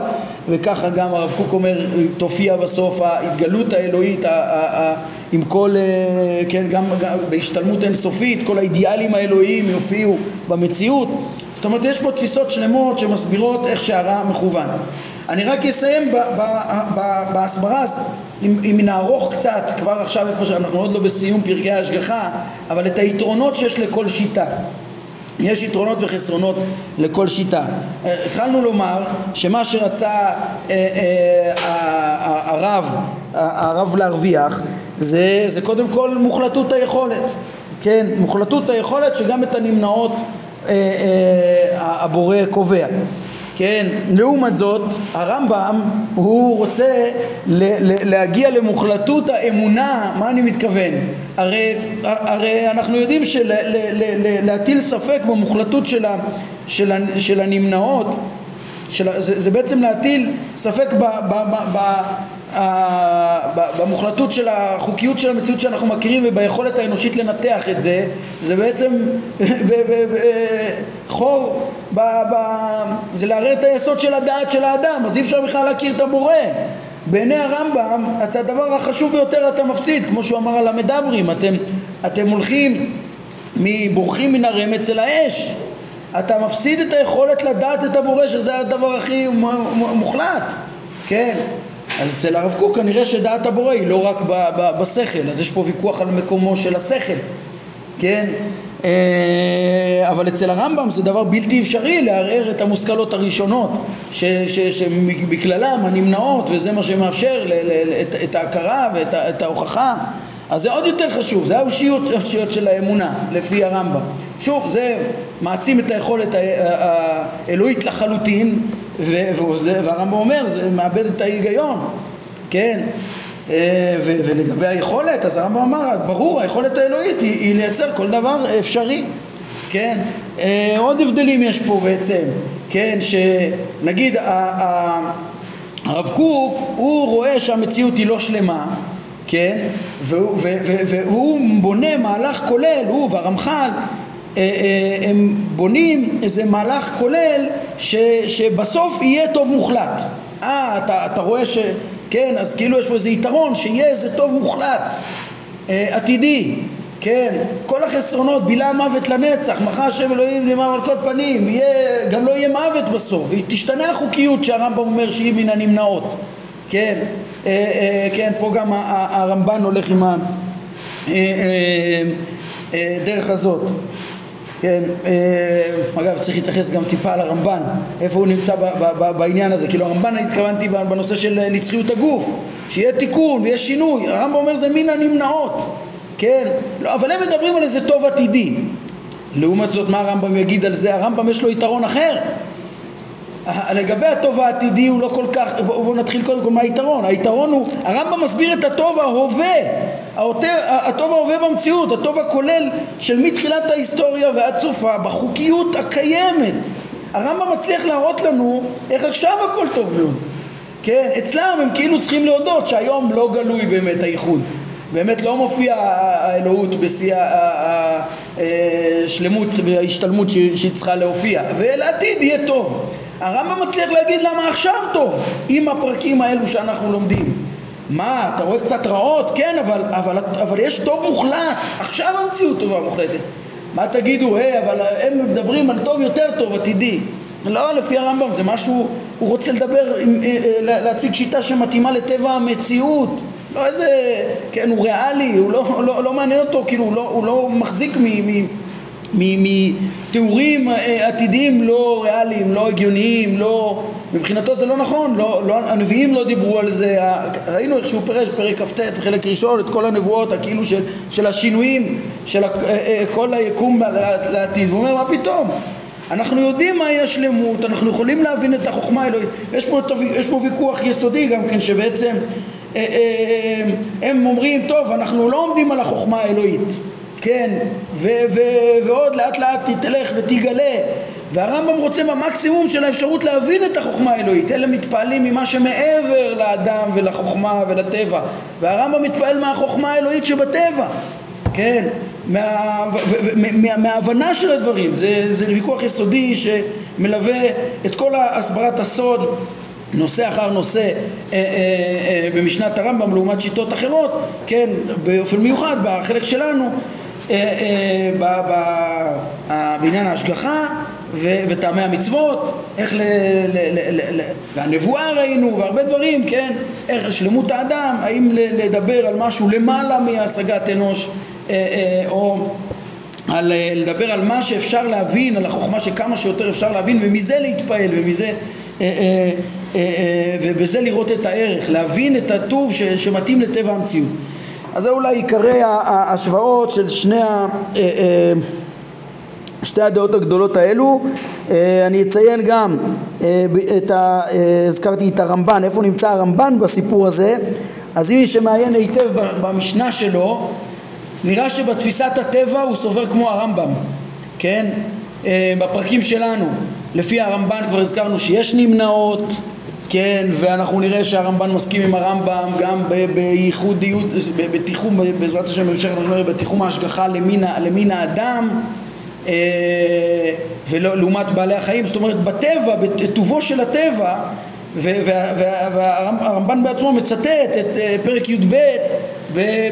וככה גם הרב קוק אומר, תופיע בסוף ההתגלות האלוהית ה, ה, ה, עם כל, אה, כן, גם, גם בהשתלמות אינסופית, כל האידיאלים האלוהיים יופיעו במציאות. זאת אומרת, יש פה תפיסות שלמות שמסבירות איך שהרע מכוון. אני רק אסיים בהסברה, אם, אם נערוך קצת כבר עכשיו איפה שאנחנו עוד לא בסיום פרקי ההשגחה, אבל את היתרונות שיש לכל שיטה. יש יתרונות וחסרונות לכל שיטה. אה, התחלנו לומר שמה שרצה אה, אה, הרב, הרב להרוויח זה, זה קודם כל מוחלטות היכולת, כן? מוחלטות היכולת שגם את הנמנעות אה, אה, הבורא קובע. כן, לעומת זאת הרמב"ם הוא רוצה להגיע למוחלטות האמונה, מה אני מתכוון? הרי, הרי אנחנו יודעים שלהטיל ספק במוחלטות של, ה, של, ה, של הנמנעות של, זה, זה בעצם להטיל ספק ב, ב, ב, ב, במוחלטות של החוקיות של המציאות שאנחנו מכירים וביכולת האנושית לנתח את זה זה בעצם חור ב, ב, זה לערער את היסוד של הדעת של האדם אז אי אפשר בכלל להכיר את הבורא בעיני הרמב"ם את הדבר החשוב ביותר אתה מפסיד כמו שהוא אמר על המדברים אתם, אתם הולכים בורחים מן הרמץ אל האש. אתה מפסיד את היכולת לדעת את הבורא שזה הדבר הכי מוחלט כן אז אצל הרב קוק כנראה שדעת הבורא היא לא רק ב- ב- בשכל, אז יש פה ויכוח על מקומו של השכל, כן? אה, אבל אצל הרמב"ם זה דבר בלתי אפשרי לערער את המושכלות הראשונות שבכללם הנמנעות וזה מה שמאפשר ל, ל, את, את ההכרה ואת את ההוכחה אז זה עוד יותר חשוב, זה האושיות של האמונה לפי הרמב"ם שוב, זה מעצים את היכולת האלוהית לחלוטין והרמב"ם אומר, זה מאבד את ההיגיון כן אה, ולגבי היכולת, אז הרמב"ם אמר, ברור, היכולת האלוהית היא, היא לייצר כל דבר אפשרי, כן? אה, עוד הבדלים יש פה בעצם, כן? שנגיד הרב קוק, הוא רואה שהמציאות היא לא שלמה, כן? והוא, והוא בונה מהלך כולל, הוא והרמח"ל, הם בונים איזה מהלך כולל ש, שבסוף יהיה טוב מוחלט. אה, אתה, אתה רואה ש... כן, אז כאילו יש פה איזה יתרון שיהיה איזה טוב מוחלט, אה, עתידי, כן, כל החסרונות, בילה מוות לנצח, מחר השם אלוהים נאמר על כל פנים, יהיה, גם לא יהיה מוות בסוף, ותשתנה החוקיות שהרמב"ם אומר שהיא מן הנמנעות, כן, אה, אה, כן, פה גם הרמב"ן הולך עם הדרך הזאת כן, אה, אגב צריך להתייחס גם טיפה לרמב"ן, איפה הוא נמצא בעניין הזה, כאילו הרמב"ן התכוונתי בנושא של נצחיות הגוף, שיהיה תיקון ויש שינוי, הרמב"ם אומר זה מן הנמנעות, כן, לא, אבל הם מדברים על איזה טוב עתידי, לעומת זאת מה הרמב"ם יגיד על זה, הרמב"ם יש לו יתרון אחר, לגבי הטוב העתידי הוא לא כל כך, בואו נתחיל קודם כל מה היתרון, היתרון הוא, הרמב"ם מסביר את הטוב ההווה, הטוב ההווה במציאות, הטוב הכולל של מתחילת ההיסטוריה ועד סופה, בחוקיות הקיימת. הרמב"ם מצליח להראות לנו איך עכשיו הכל טוב מאוד. כן, אצלם הם כאילו צריכים להודות שהיום לא גלוי באמת הייחוד. באמת לא מופיע האלוהות בשיא השלמות וההשתלמות שהיא צריכה להופיע, ולעתיד יהיה טוב. הרמב"ם מצליח להגיד למה עכשיו טוב עם הפרקים האלו שאנחנו לומדים. מה, אתה רואה קצת רעות? כן, אבל, אבל, אבל יש טוב מוחלט, עכשיו המציאות טובה מוחלטת. מה תגידו, היי, אבל הם מדברים על טוב יותר טוב, עתידי. לא, לפי הרמב"ם זה משהו, הוא רוצה לדבר, אה, אה, להציג שיטה שמתאימה לטבע המציאות. לא איזה, כן, הוא ריאלי, הוא לא, לא, לא מעניין אותו, כאילו, הוא לא, הוא לא מחזיק מתיאורים אה, עתידיים לא ריאליים, לא הגיוניים, לא... מבחינתו זה לא נכון, לא, לא, הנביאים לא דיברו על זה, ראינו איך שהוא פירש פרק כ"ט בחלק ראשון את כל הנבואות כאילו של, של השינויים של אה, אה, כל היקום לעתיד, והוא אומר מה פתאום? אנחנו יודעים מהי השלמות, אנחנו יכולים להבין את החוכמה האלוהית, יש יש פה ויכוח יסודי גם כן שבעצם הם אומרים טוב אנחנו לא עומדים על החוכמה האלוהית כן, ו- ו- ועוד לאט לאט תלך ותגלה והרמב"ם רוצה במקסימום של האפשרות להבין את החוכמה האלוהית. אלה מתפעלים ממה שמעבר לאדם ולחוכמה ולטבע. והרמב"ם מתפעל מהחוכמה האלוהית שבטבע. כן, מה, מה, מההבנה של הדברים. זה, זה ויכוח יסודי שמלווה את כל הסברת הסוד נושא אחר נושא אה, אה, אה, במשנת הרמב"ם לעומת שיטות אחרות, כן, באופן מיוחד בחלק שלנו. בעניין ההשגחה וטעמי המצוות, איך ל... והנבואה ראינו והרבה דברים, כן? איך שלמות האדם, האם לדבר על משהו למעלה מהשגת אנוש אה, או על לדבר על מה שאפשר להבין, על החוכמה שכמה שיותר אפשר להבין ומזה להתפעל ומזה ובזה לראות את הערך, להבין את הטוב שמתאים לטבע המציאות. אז זה אולי עיקרי ההשוואות של שני ה... אה, אה, שתי הדעות הגדולות האלו. אה, אני אציין גם את ה... הזכרתי את הרמב"ן, איפה נמצא הרמב"ן בסיפור הזה, אז אם מי שמעיין היטב במשנה שלו, נראה שבתפיסת הטבע הוא סובר כמו הרמב"ם, כן? בפרקים שלנו, לפי הרמב"ן כבר הזכרנו שיש נמנעות כן, ואנחנו נראה שהרמב"ן מסכים עם הרמב"ם גם בייחודיות, בתיחום, בעזרת השם בהמשך אנחנו נראה בתיחום ההשגחה למין, למין האדם אה, ולעומת בעלי החיים, זאת אומרת בטבע, בטובו של הטבע והרמב"ן בעצמו מצטט את אה, פרק י"ב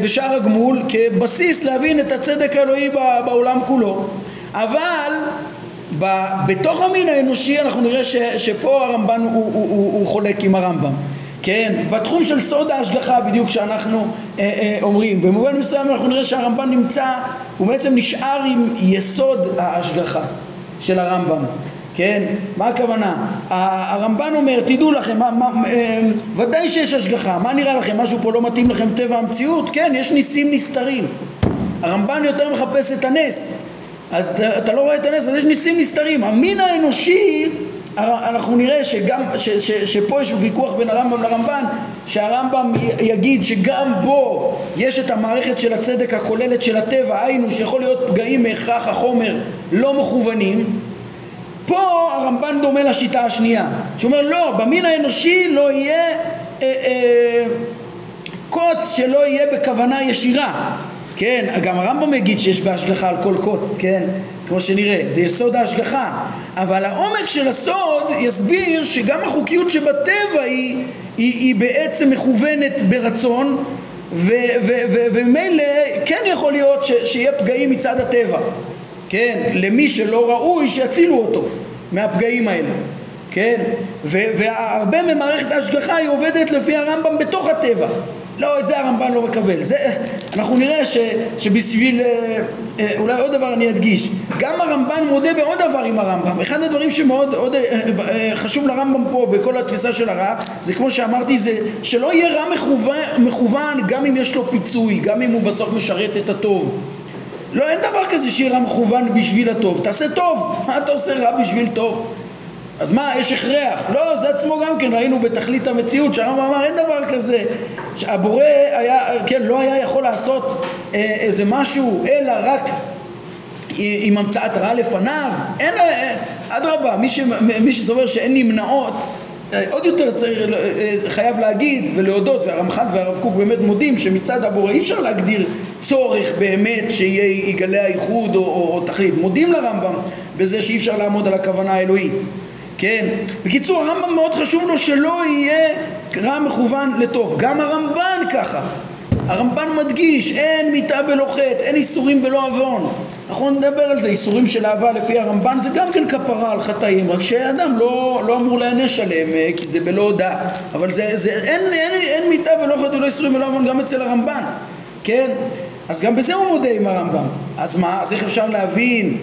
בשער הגמול כבסיס להבין את הצדק האלוהי בעולם כולו. אבל בתוך המין האנושי אנחנו נראה שפה הרמב"ן הוא, הוא, הוא, הוא חולק עם הרמב"ם. כן, בתחום של סוד ההשגחה בדיוק שאנחנו אה, אה, אומרים. במובן מסוים אנחנו נראה שהרמב"ן נמצא הוא בעצם נשאר עם יסוד ההשגחה של הרמב"ם כן? מה הכוונה? הרמב"ן אומר, תדעו לכם, מה, מה, אה, ודאי שיש השגחה, מה נראה לכם? משהו פה לא מתאים לכם טבע המציאות? כן, יש ניסים נסתרים. הרמב"ן יותר מחפש את הנס, אז אתה, לא רואה את הנס, אז יש ניסים נסתרים. המין האנושי, אנחנו נראה שגם, ש, ש, ש, שפה יש ויכוח בין הרמב"ם לרמב"ן, שהרמב"ם יגיד שגם בו יש את המערכת של הצדק הכוללת של הטבע, היינו שיכול להיות פגעים מהכרח החומר לא מכוונים. פה הרמב"ן דומה לשיטה השנייה, שאומר לא, במין האנושי לא יהיה אה, אה, קוץ שלא יהיה בכוונה ישירה, כן, גם הרמב"ם יגיד שיש בהשגחה על כל קוץ, כן, כמו שנראה, זה יסוד ההשגחה, אבל העומק של הסוד יסביר שגם החוקיות שבטבע היא, היא, היא בעצם מכוונת ברצון וממילא כן יכול להיות ש, שיהיה פגעים מצד הטבע. כן, למי שלא ראוי שיצילו אותו מהפגעים האלה, כן, והרבה ממערכת ההשגחה היא עובדת לפי הרמב"ם בתוך הטבע, לא, את זה הרמב"ן לא מקבל. זה, אנחנו נראה ש, שבשביל, אה, אה, אולי עוד דבר אני אדגיש, גם הרמב"ן מודה בעוד דבר עם הרמב"ם. אחד הדברים שמאוד עוד, אה, חשוב לרמב"ם פה בכל התפיסה של הרע, זה כמו שאמרתי, זה שלא יהיה רע מכוון, מכוון גם אם יש לו פיצוי, גם אם הוא בסוף משרת את הטוב. לא, אין דבר כזה שיהיה רע מכוון בשביל הטוב. תעשה טוב. מה אתה עושה רע בשביל טוב? אז מה, יש הכרח? לא, זה עצמו גם כן, ראינו בתכלית המציאות, שהרמב"ם אמר, אין דבר כזה. שהבורא היה, כן, לא היה יכול לעשות אה, איזה משהו, אלא רק עם המצאת רע לפניו. אין, אה, אדרבה, מי, מי שסובר שאין נמנעות אה, עוד יותר צריך, אה, חייב להגיד ולהודות, והרמח"ל והרב קוק באמת מודים שמצד הבורא אי אפשר להגדיר צורך באמת שיהיה יגלה האיחוד או, או, או תכלית. מודים לרמב"ם בזה שאי אפשר לעמוד על הכוונה האלוהית. כן? בקיצור, הרמב"ם מאוד חשוב לו שלא יהיה רע מכוון לטוב. גם הרמב"ן ככה. הרמב"ן מדגיש, אין מיתה בלא חטא, אין איסורים בלא עוון. אנחנו נדבר על זה, איסורים של אהבה לפי הרמב"ן זה גם כן כפרה על חטאים, רק שאדם לא, לא אמור להיענש עליהם אה, כי זה בלא הודעה. אבל זה, זה, אין, אין, אין מיתה בלא חטא ולא איסורים בלא עוון גם אצל הרמב"ן, כן? אז גם בזה הוא מודה עם הרמב"ם. אז מה, אז איך אפשר להבין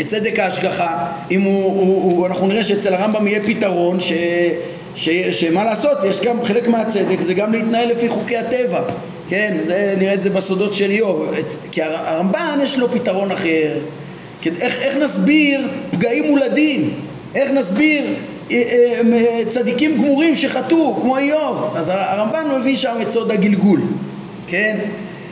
את צדק ההשגחה אם הוא, הוא, הוא, אנחנו נראה שאצל הרמב"ם יהיה פתרון ש... ש, שמה לעשות, יש גם חלק מהצדק זה גם להתנהל לפי חוקי הטבע כן, זה, נראה את זה בסודות של איוב. כי הרמב"ן יש לו פתרון אחר. איך, איך נסביר פגעים מולדים איך נסביר אה, אה, צדיקים גמורים שחטאו כמו איוב? אז הרמב"ן מביא שם את סוד הגלגול כן?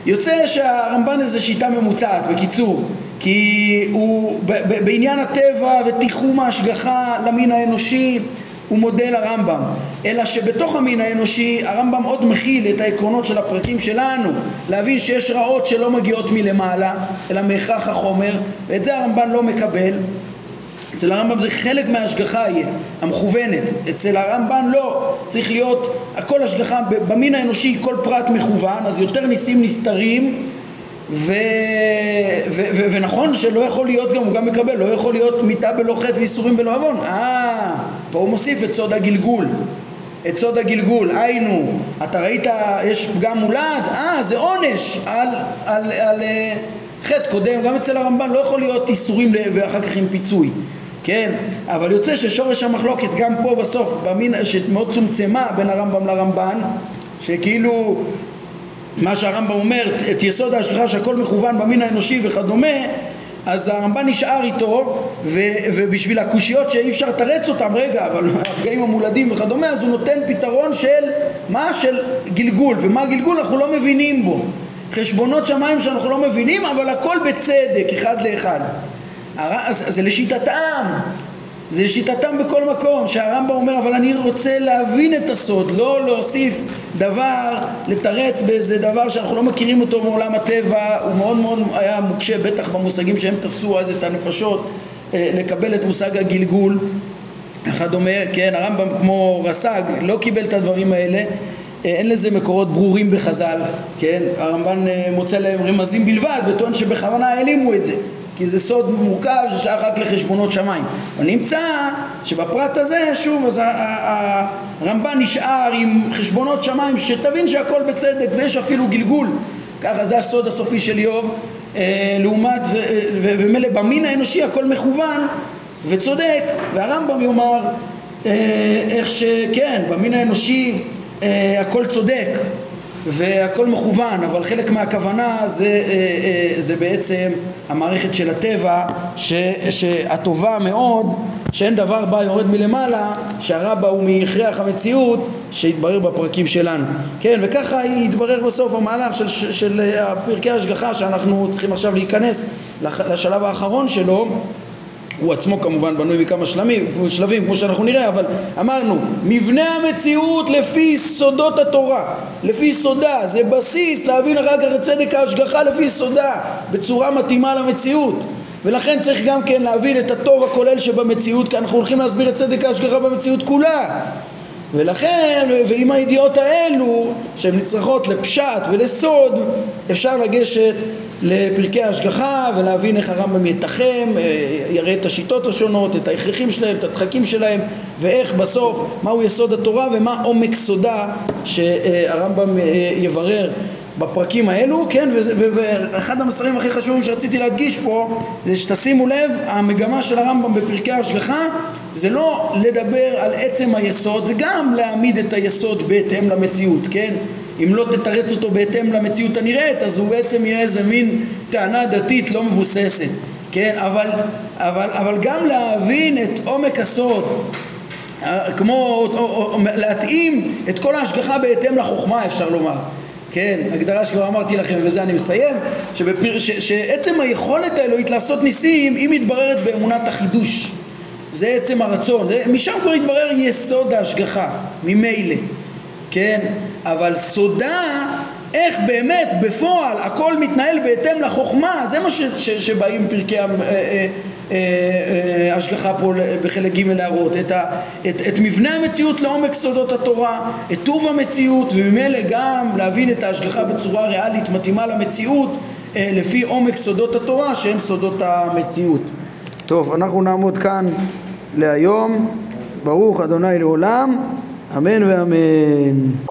יוצא שהרמב"ן זה שיטה ממוצעת בקיצור כי הוא בעניין הטבע ותיחום ההשגחה למין האנושי הוא מודה לרמב"ם. אלא שבתוך המין האנושי הרמב"ם עוד מכיל את העקרונות של הפרקים שלנו. להבין שיש רעות שלא מגיעות מלמעלה אלא מהכרח החומר ואת זה הרמב"ן לא מקבל. אצל הרמב"ם זה חלק מההשגחה יהיה, המכוונת. אצל הרמב"ן לא, צריך להיות, הכל השגחה, במין האנושי כל פרט מכוון, אז יותר ניסים נסתרים ו... ו... ו... ונכון שלא יכול להיות גם, הוא גם מקבל, לא יכול להיות מיתה בלא חטא ואיסורים בלא עוון. אה, פה הוא מוסיף את סוד הגלגול. את סוד הגלגול, היינו, אתה ראית, יש פגם מולד, אה, זה עונש על, על, על, על אה, חטא קודם, גם אצל הרמב"ן לא יכול להיות איסורים ואחר כך עם פיצוי. כן, אבל יוצא ששורש המחלוקת גם פה בסוף, במין שמאוד צומצמה בין הרמב"ם לרמב"ן, שכאילו מה שהרמב"ם אומר, את יסוד ההשגחה שהכל מכוון במין האנושי וכדומה, אז הרמב"ן נשאר איתו ו, ובשביל הקושיות שאי אפשר לתרץ אותם, רגע, אבל הפגעים המולדים וכדומה, אז הוא נותן פתרון של מה? של גלגול, ומה הגלגול אנחנו לא מבינים בו. חשבונות שמיים שאנחנו לא מבינים, אבל הכל בצדק, אחד לאחד. אז זה לשיטתם, זה לשיטתם בכל מקום, שהרמב"ם אומר אבל אני רוצה להבין את הסוד, לא להוסיף דבר, לתרץ באיזה דבר שאנחנו לא מכירים אותו מעולם הטבע, הוא מאוד מאוד היה מוקשה בטח במושגים שהם תפסו אז את הנפשות אה, לקבל את מושג הגלגול וכדומה, כן, הרמב"ם כמו רס"ג לא קיבל את הדברים האלה אה, אין לזה מקורות ברורים בחז"ל, כן? הרמב"ן אה, מוצא להם רמזים בלבד, וטוען שבכוונה העלימו את זה. כי זה סוד מורכב ששייך רק לחשבונות שמיים. ונמצא שבפרט הזה, שוב, אז הרמב"ן נשאר עם חשבונות שמיים, שתבין שהכל בצדק ויש אפילו גלגול. ככה זה הסוד הסופי של איוב, אה, לעומת, ומילא במין האנושי הכל מכוון וצודק, והרמב"ם יאמר איך שכן, במין האנושי הכל צודק והכל מכוון, אבל חלק מהכוונה זה, אה, אה, זה בעצם המערכת של הטבע ש, שהטובה מאוד, שאין דבר בה יורד מלמעלה, שהרבה הוא מהכרח המציאות שהתברר בפרקים שלנו. כן, וככה יתברר בסוף המהלך של, של, של אה, פרקי ההשגחה שאנחנו צריכים עכשיו להיכנס לשלב האחרון שלו הוא עצמו כמובן בנוי מכמה שלמים, שלבים כמו שאנחנו נראה, אבל אמרנו, מבנה המציאות לפי סודות התורה, לפי סודה, זה בסיס להבין אחר כך את צדק ההשגחה לפי סודה, בצורה מתאימה למציאות. ולכן צריך גם כן להבין את הטוב הכולל שבמציאות, כי אנחנו הולכים להסביר את צדק ההשגחה במציאות כולה. ולכן, ועם הידיעות האלו, שהן נצרכות לפשט ולסוד, אפשר לגשת לפרקי ההשגחה ולהבין איך הרמב"ם יתחם, אה, יראה את השיטות השונות, את ההכרחים שלהם, את הדחקים שלהם ואיך בסוף, מהו יסוד התורה ומה עומק סודה שהרמב"ם אה, יברר בפרקים האלו, כן, ואחד המסרים הכי חשובים שרציתי להדגיש פה זה שתשימו לב, המגמה של הרמב"ם בפרקי ההשגחה זה לא לדבר על עצם היסוד, זה גם להעמיד את היסוד בהתאם למציאות, כן? אם לא תתרץ אותו בהתאם למציאות הנראית, אז הוא בעצם יהיה איזה מין טענה דתית לא מבוססת, כן? אבל, אבל, אבל גם להבין את עומק הסוד, אה, כמו או, או, או, להתאים את כל ההשגחה בהתאם לחוכמה אפשר לומר כן, הגדרה שכבר אמרתי לכם ובזה אני מסיים שבפר... ש... שעצם היכולת האלוהית לעשות ניסים היא מתבררת באמונת החידוש זה עצם הרצון. משם כבר יתברר יסוד ההשגחה ממילא כן, אבל סודה איך באמת בפועל הכל מתנהל בהתאם לחוכמה זה מה ש... ש... שבאים פרקי אה, אה, אה, השגחה פה בחלק ג' להראות את, ה, את, את מבנה המציאות לעומק סודות התורה, את טוב המציאות וממילא גם להבין את ההשגחה בצורה ריאלית מתאימה למציאות אה, לפי עומק סודות התורה שהם סודות המציאות. טוב, אנחנו נעמוד כאן להיום. ברוך אדוני לעולם, אמן ואמן.